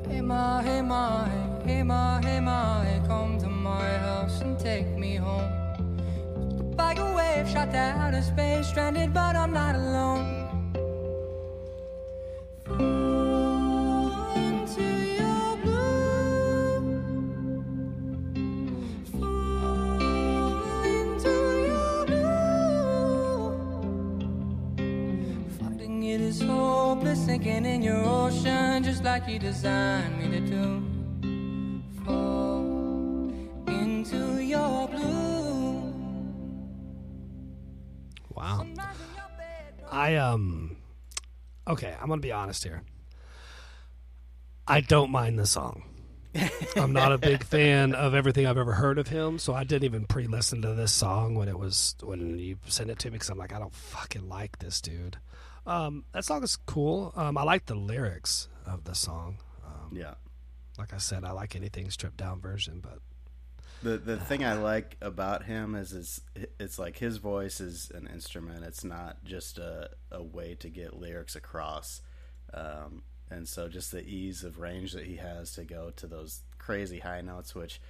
Hey ma, hey ma, hey, ma, hey hey, come to my house and take me home. Like a wave shot to outer space, stranded, but I'm not alone. Hopeless, sinking in your ocean, just like you designed me to do. Fall into your blue. Wow. I um okay, I'm gonna be honest here. I don't mind the song. I'm not a big fan of everything I've ever heard of him, so I didn't even pre-listen to this song when it was when you sent it to me because I'm like, I don't fucking like this dude. Um, that song is cool. Um, I like the lyrics of the song. Um, Yeah. like I said, I like anything stripped down version, but The the thing I like about him is is it's like his voice is an instrument. It's not just a a way to get lyrics across. Um, and so just the ease of range that he has to go to those crazy high notes, which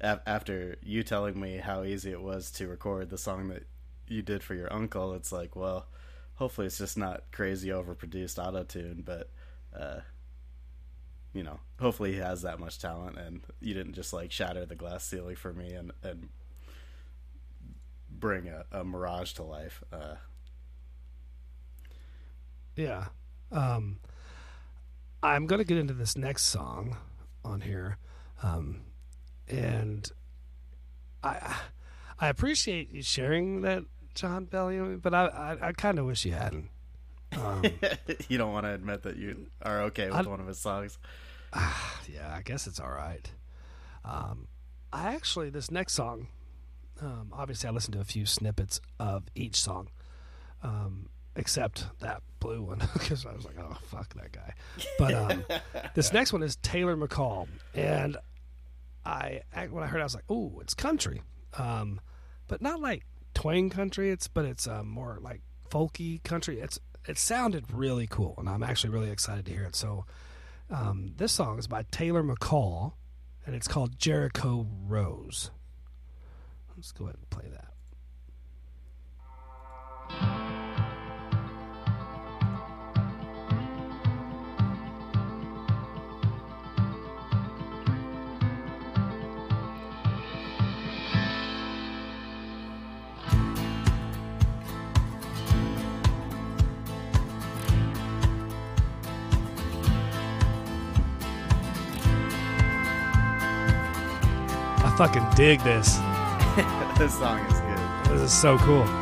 af- after you telling me how easy it was to record the song that you did for your uncle, it's like, well, hopefully it's just not crazy overproduced auto tune, but uh, you know, hopefully he has that much talent, and you didn't just like shatter the glass ceiling for me and and bring a, a mirage to life. Uh, Yeah. Um, I'm to get into this next song on here. Um, and I I appreciate you sharing that, Jon Bellion, but I, I, I kind of wish you hadn't. Um, you don't want to admit that you are okay with I- one of his songs. yeah, I guess it's all right. Um, I actually, this next song, um, obviously, I listened to a few snippets of each song, um, except that blue one, because I was like, oh, fuck that guy. But um, this next one is Taylor McCall. And I, I- when I heard it, I was like, oh, it's country. Um, but not like twang country, it's but it's um, more like folky country. It's It sounded really cool, and I'm actually really excited to hear it. So, um, this song is by Taylor McCall, and it's called Jericho Rose. Let's go ahead and play that. I fucking dig this. this song is good. This is so cool.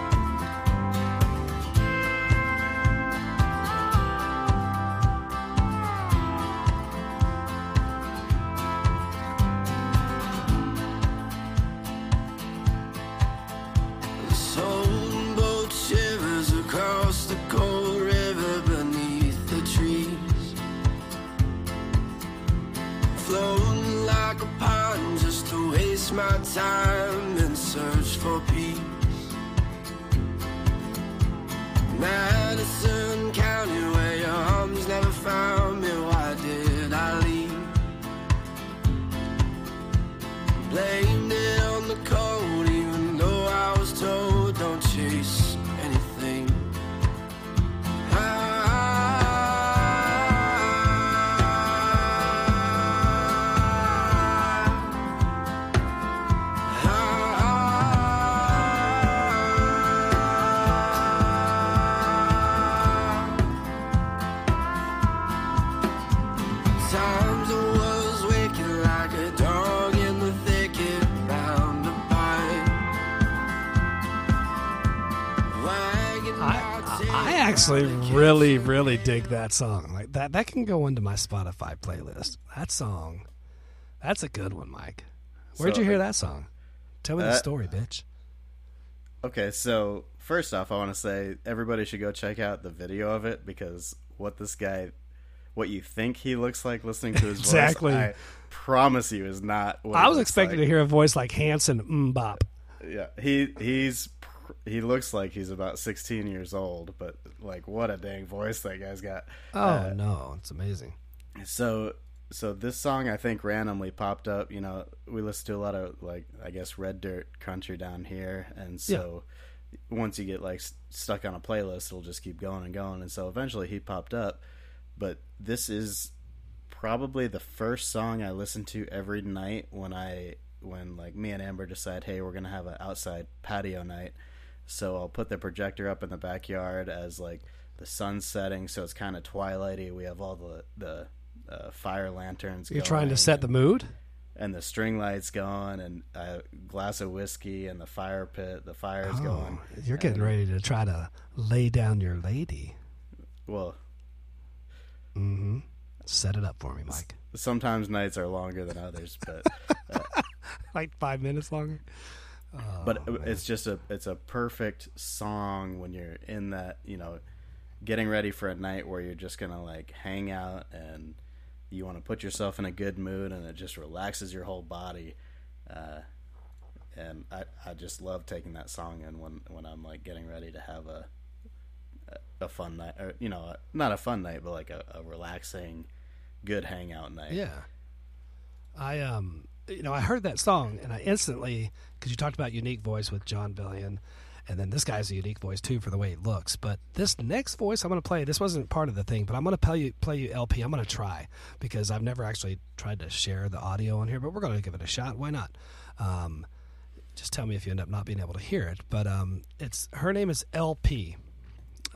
Actually really, really dig that song. Like that, that can go into my Spotify playlist. That song, that's a good one, Mike. Where'd So, you hear that song? Tell me the uh, story, bitch. Okay, so first off, I want to say everybody should go check out the video of it because what this guy, what you think he looks like listening to his Exactly. voice, I promise you is not. What I was expecting like. to hear a voice like Hanson MMMBop. Yeah, he he's he looks like he's about 16 years old, but like what a dang voice that guy's got. Oh uh, no, it's amazing. So so this song I think randomly popped up. You know, we listen to a lot of like I guess red dirt country down here, and so once you get like s- stuck on a playlist, it'll just keep going and going. And so eventually he popped up. But this is probably the first song I listen to every night when I when like me and Amber decide, hey, we're gonna have an outside patio night. So I'll put the projector up in the backyard as like the sun's setting, so it's kind of twilighty. We have all the the uh, fire lanterns. You're trying to set the mood. and the string lights going, and a glass of whiskey, and the fire pit. The fire's Oh, going. you're getting ready to try to lay down your lady. Well, Mm-hmm. Set it up for me, Mike. sometimes nights are longer than others, but Like five minutes longer. But it's just a it's a perfect song when you're in that you know getting ready for a night where you're just gonna like hang out and you want to put yourself in a good mood and it just relaxes your whole body uh, and I, I just love taking that song in when when I'm like getting ready to have a a fun night or you know not a fun night but like a, a relaxing good hangout night Yeah. I um you know I heard that song and I instantly because you talked about unique voice with Jon Bellion, and then this guy's a unique voice too for the way he looks. But this next voice I'm going to play. This wasn't part of the thing, but I'm going to play you play you LP. I'm going to try because I've never actually tried to share the audio on here, but we're going to give it a shot. Why not? Um, just tell me if you end up not being able to hear it. But um, it's her name is LP.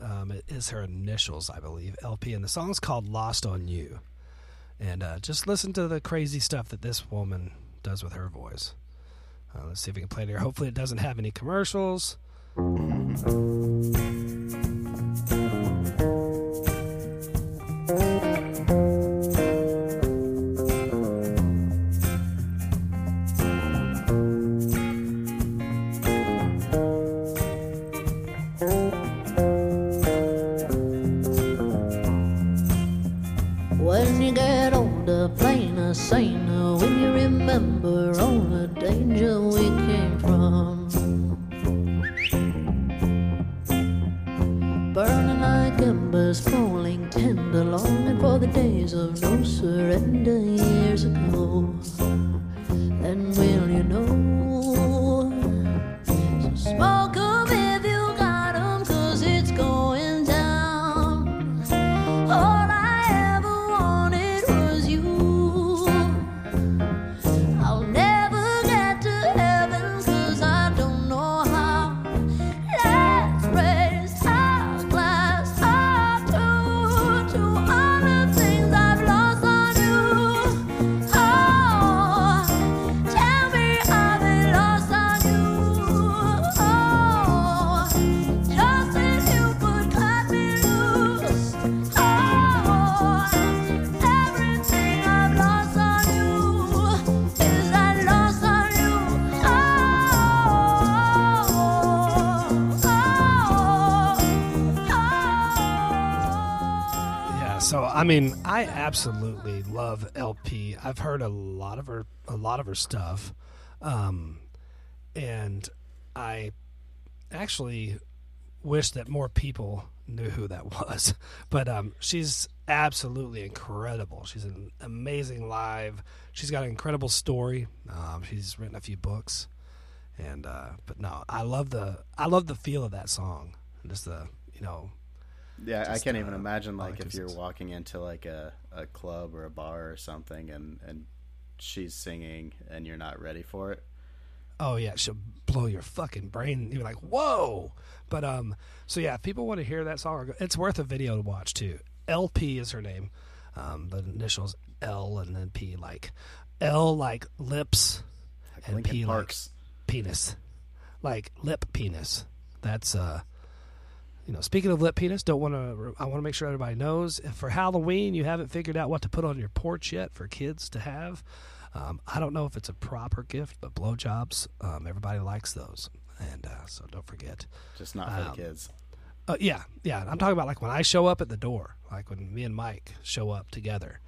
Um, it is her initials, I believe, LP, and the song's called "Lost on You." and uh, just listen to the crazy stuff that this woman does with her voice. Uh, let's see if we can play it here. Hopefully, it doesn't have any commercials. I mean, I absolutely love LP. I've heard a lot of her, a lot of her stuff, um, and I actually wish that more people knew who that was. But um, she's absolutely incredible. She's an amazing live. She's got an incredible story. Um, she's written a few books, and uh, but no, I love the I love the feel of that song. Just the you know Yeah, I can't even uh, imagine like if you're walking into like a, a club or a bar or something and, and she's singing and you're not ready for it. oh yeah, she'll blow your fucking brain. You're like, whoa. But um, so yeah, if people want to hear that song, it's worth a video to watch too. LP is her name. Um, the initials L and then P, like L like lips, Like and Linkin P Park's. like penis, like lip penis. That's uh, you know, speaking of lip penis, don't want to. I want to make sure everybody knows. If for Halloween you haven't figured out what to put on your porch yet for kids to have, um, I don't know if it's a proper gift, but blowjobs, um, everybody likes those, and uh, so don't forget. just not for the um, kids. Uh, yeah, yeah. I'm talking about like when I show up at the door, like when me and Mike show up together.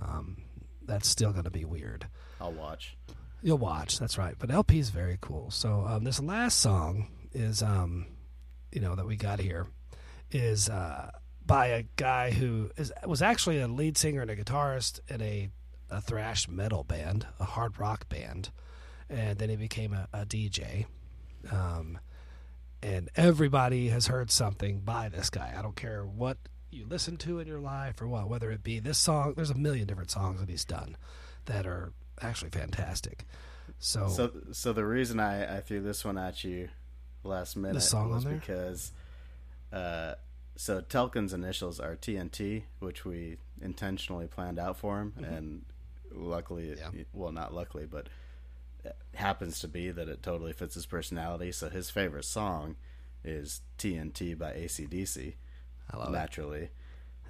Um, that's still going to be weird. I'll watch. You'll watch. That's right. But LP is very cool. So um, this last song is, um, you know, that we got here is uh, by a guy who is was actually a lead singer and a guitarist in a a thrash metal band, a hard rock band, and then he became a, a DJ. Um, and everybody has heard something by this guy. I don't care what you listen to in your life or what, whether it be this song. There's a million different songs that he's done that are actually fantastic. So, So, so the reason I, I threw this one at you last minute song was because, uh, so Telkin's initials are TNT, which we intentionally planned out for him, and luckily, Mm-hmm. Yeah. well, not luckily, but it happens to be that it totally fits his personality. So his favorite song is TNT by ACDC, I love it. naturally.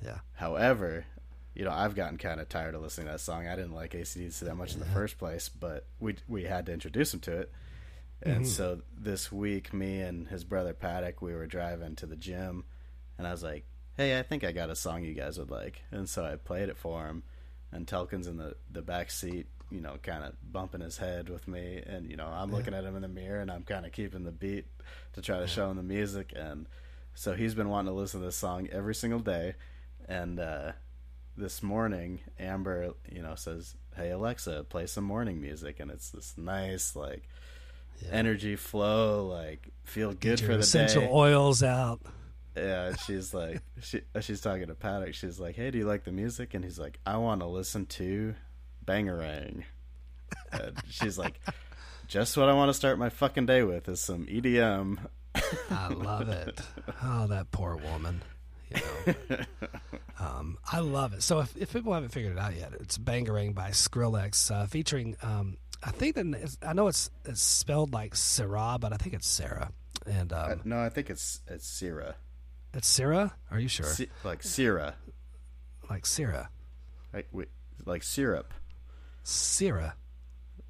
Yeah. However, you know, I've gotten kind of tired of listening to that song. I didn't like ACDC that much in the first place, but we we had to introduce him to it. And so this week, me and his brother Paddock, we were driving to the gym, and I was like, "Hey, I think I got a song you guys would like." And so I played it for him, and Telkin's in the the back seat, you know, kind of bumping his head with me, and you know, I'm looking at him in the mirror, and I'm kind of keeping the beat to try to show him the music, and so he's been wanting to listen to this song every single day, and uh, this morning, Amber, you know, says, "Hey Alexa, play some morning music," and it's this nice like energy flow, like feel good for the essential day. oils out. Yeah, she's like, she she's talking to Paddock. She's like, "Hey, do you like the music?" And he's like, "I want to listen to Bangarang." And she's like, "Just what I want to start my fucking day with is some EDM." I love it. Oh, that poor woman. You know. um, I love it. So if, if people haven't figured it out yet, it's Bangarang by Skrillex, uh, featuring. Um, I think that I know it's it's spelled like Sarah, but I think it's Sarah. And um, no, I think it's it's Syrah, it's Sarah. Are you sure? Si- like Syrah, like Sarah, like wait, like syrup, Sarah,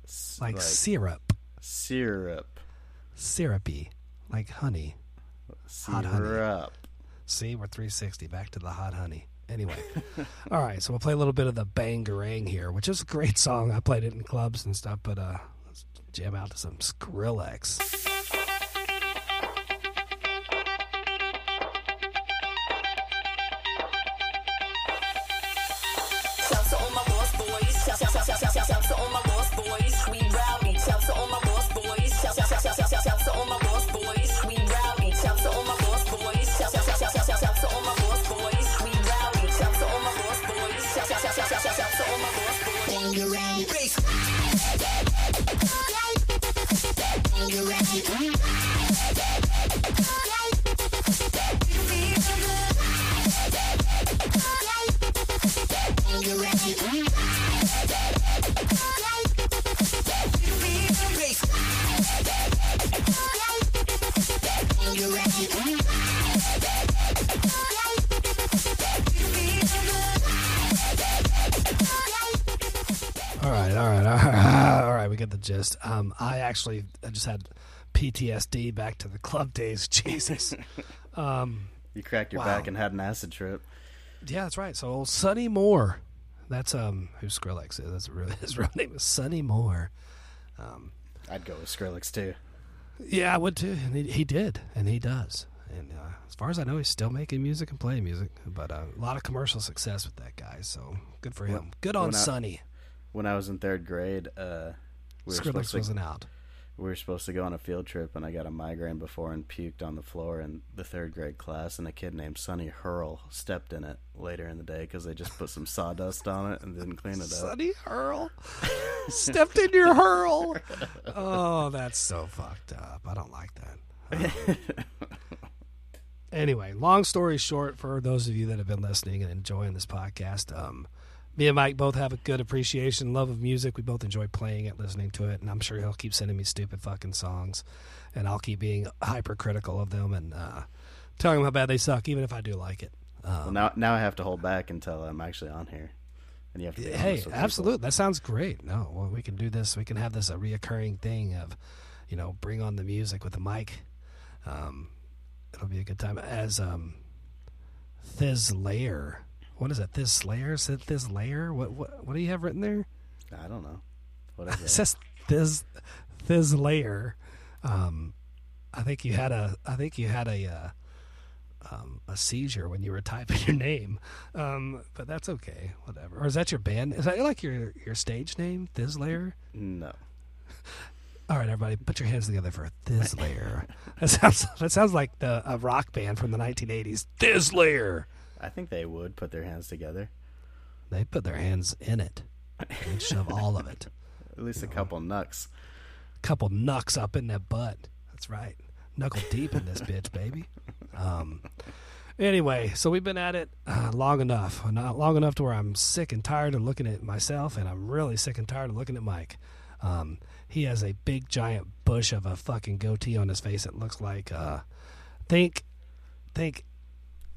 S- like, syrup, syrup, syrupy, like honey. Hot honey. syrup. See, we're 360 back to the hot honey. Anyway, all right, so we'll play a little bit of the Bangarang here, which is a great song. I played it in clubs and stuff, but uh, let's jam out to some Skrillex. Shout to get the gist. Um, I actually I just had PTSD back to the club days. Jesus. Um, You cracked your Wow. back and had an acid trip. yeah, that's right. So old Sonny Moore. That's um who Skrillex is. That's really his real name is Sonny Moore. I'd go with Skrillex too. Yeah, I would too, and he, he did, and he does. And uh, as far as I know, he's still making music and playing music. But uh, a lot of commercial success with that guy, so good for him. Good on when I- Sonny. When I was in third grade, uh, we Skrillex to wasn't out. we were supposed to go on a field trip, and I got a migraine before and puked on the floor in the third grade class. And a kid named Sonny Hurl stepped in it later in the day because they just put some sawdust on it and didn't clean it up. Sonny Hurl stepped in your hurl. Oh, that's so fucked up. I don't like that. Um, anyway, long story short, for those of you that have been listening and enjoying this podcast, um, me and Mike both have a good appreciation, love of music. We both enjoy playing it, listening to it, and I'm sure he'll keep sending me stupid fucking songs, and I'll keep being hypercritical of them and uh, telling them how bad they suck, even if I do like it. Well, now now I have to hold back until I'm actually on here, and you have to. Be Hey, people. absolutely. That sounds great. No, well, we can do this. We can have this a reoccurring thing of, you know, bring on the music with the mic. Um, it'll be a good time. As um, Thiz Layer. What is it? This Slayer? Is it Thiz Layer? What, what what do you have written there? I don't know. What is It it? says Thiz Thiz Layer. Um, I think you had a I think you had a uh, um, a seizure when you were typing your name, um, but that's okay. Whatever. Or is that your band? Is that like your your stage name, Thislayer? No. All right, everybody, put your hands together for Thislayer. that sounds that sounds like the a rock band from the 1980s. Thislayer. I think they would put their hands together. They put their hands in it and shove all of it. At least a couple knucks. a couple knucks up in that butt. That's right. Knuckle deep in this bitch, baby. Um, anyway, so we've been at it uh, long enough. Not long enough to where I'm sick and tired of looking at myself, and I'm really sick and tired of looking at Mike. Um, he has a big giant bush of a fucking goatee on his face. It looks like uh, think think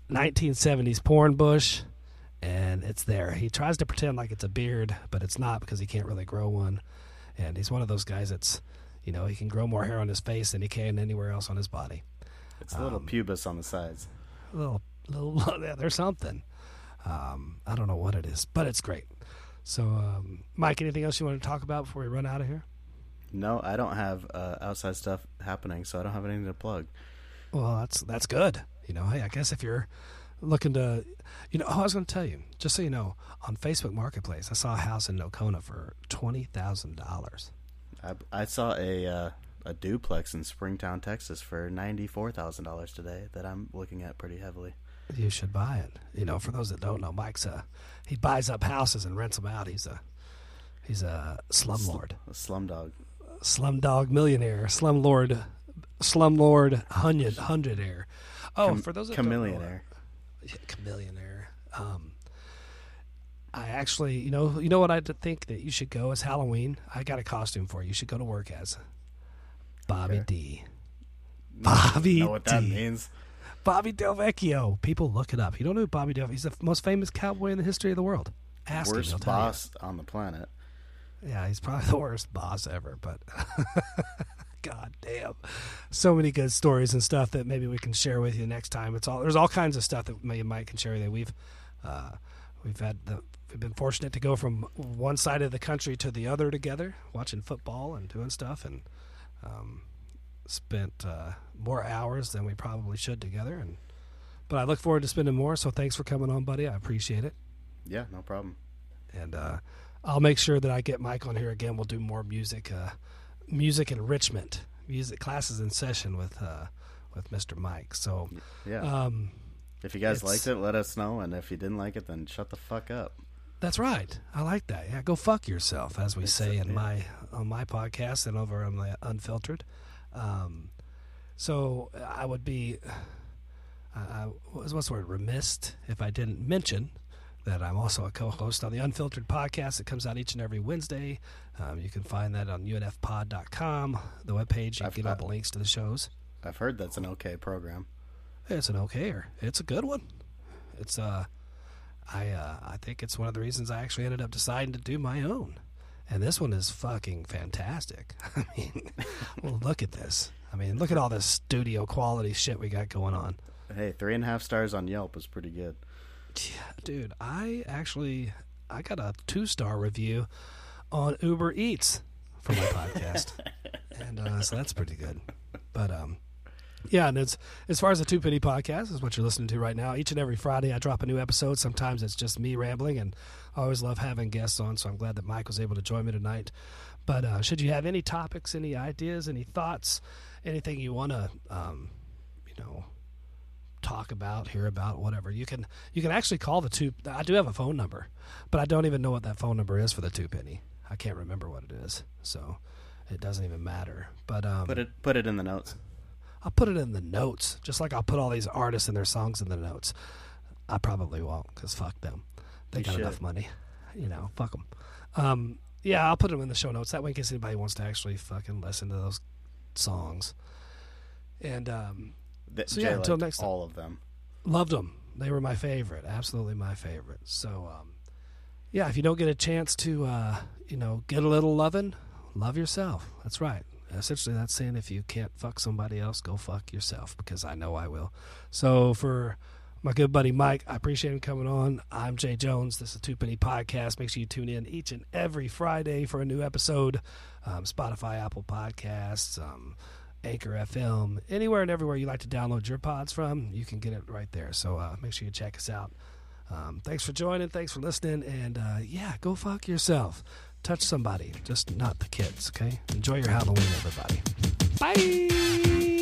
1970s porn bush, and it's there. He tries to pretend like it's a beard, but it's not because he can't really grow one. And he's one of those guys that's, you know, he can grow more hair on his face than he can anywhere else on his body. It's a little Um, pubis on the sides. A little, little, yeah, there's something. Um, I don't know what it is, but it's great. So, um, Mike, anything else you want to talk about before we run out of here? No, I don't have uh, outside stuff happening, so I don't have anything to plug. Well, that's that's good. You know, hey, I guess if you're looking to, you know, oh, I was going to tell you, just so you know, on Facebook Marketplace, I saw a house in Nocona for twenty thousand dollars. I, I saw a uh, a duplex in Springtown, Texas, for ninety four thousand dollars today. That I'm looking at pretty heavily. You should buy it. You know, for those that don't know, Mike's a he buys up houses and rents them out. He's a he's a slumlord, A slumdog. slumdog millionaire, slumlord, slumlord hundred hundredaire. Oh, Cham- for those that don't know, Chamillionaire. Yeah, Chamillionaire. Um, I actually, you know, you know what I think that you should go as Halloween. I got a costume for you. You should go to work as Bobby Okay. D. Bobby know what that means? Bobby Del Vecchio. People look it up. You don't know who Bobby Del? He's the most famous cowboy in the history of the world. Ask him, he'll Worst tell you. boss on the planet. Yeah, he's probably the worst boss ever, but god damn. So many good stories and stuff that maybe we can share with you next time. It's all there's all kinds of stuff that maybe Mike can share with you. We've uh, we've had the we've been fortunate to go from one side of the country to the other together, watching football and doing stuff and um, spent uh, more hours than we probably should together and but I look forward to spending more, so thanks for coming on, buddy. I appreciate it. Yeah, no problem. and uh, I'll make sure that I get Mike on here again. We'll do more music, uh, music enrichment, music classes in session with uh, with Mr. Mike. So, Yeah. um, if you guys it's- liked it, let us know. And if you didn't like it, then shut the fuck up. that's right. I like that. Yeah, go fuck yourself, as we say in yeah. my on my podcast and over on the Unfiltered. Um, so I would be, I, I was what's the word remiss if I didn't mention that I'm also a co-host on the Unfiltered podcast that comes out each and every Wednesday. Um, you can find that on unfpod.com, the webpage. You I've get all the links to the shows. I've heard that's an okay program. It's an okayer. It's a good one. It's uh, I uh, I think it's one of the reasons I actually ended up deciding to do my own. And this one is fucking fantastic. I mean, well, look at this. I mean, look at all this studio quality shit we got going on. Hey, three and a half stars on Yelp is pretty good. Yeah, dude, I actually I got a two star review on Uber Eats for my podcast, and uh, so that's pretty good. But um, yeah, and it's as far as the Two Penny Podcast is what you're listening to right now. Each and every Friday, I drop a new episode. Sometimes it's just me rambling, and I always love having guests on. So I'm glad that Mike was able to join me tonight. But uh, should you have any topics, any ideas, any thoughts, anything you want to, um, you know, talk about, hear about, whatever. You can you can actually call the two. I do have a phone number, but I don't even know what that phone number is for the two penny. I can't remember what it is, so it doesn't even matter. But um, Put it put it in the notes. I'll put it in the notes, just like I'll put all these artists and their songs in the notes. I probably won't, cause fuck them. They You got should. enough money, you know. Fuck them. Um, yeah, I'll put them in the show notes. That way, in case anybody wants to actually fucking listen to those songs. And um, So Jay yeah, until next time. all of them. loved them. They were my favorite, absolutely my favorite. So, um, yeah, if you don't get a chance to, uh, you know, get a little loving, love yourself. That's right. Essentially, that's saying if you can't fuck somebody else, go fuck yourself because I know I will. So, for my good buddy Mike, I appreciate him coming on. I'm Jay Jones. This is Two Penny Podcast. Make sure you tune in each and every Friday for a new episode. Um, Spotify, Apple Podcasts, um, Anchor FM, anywhere and everywhere you like to download your pods from, you can get it right there. So uh, make sure you check us out. Um, thanks for joining. Thanks for listening. And uh, yeah, go fuck yourself. Touch somebody, just not the kids, okay? Enjoy your Halloween, everybody. Bye.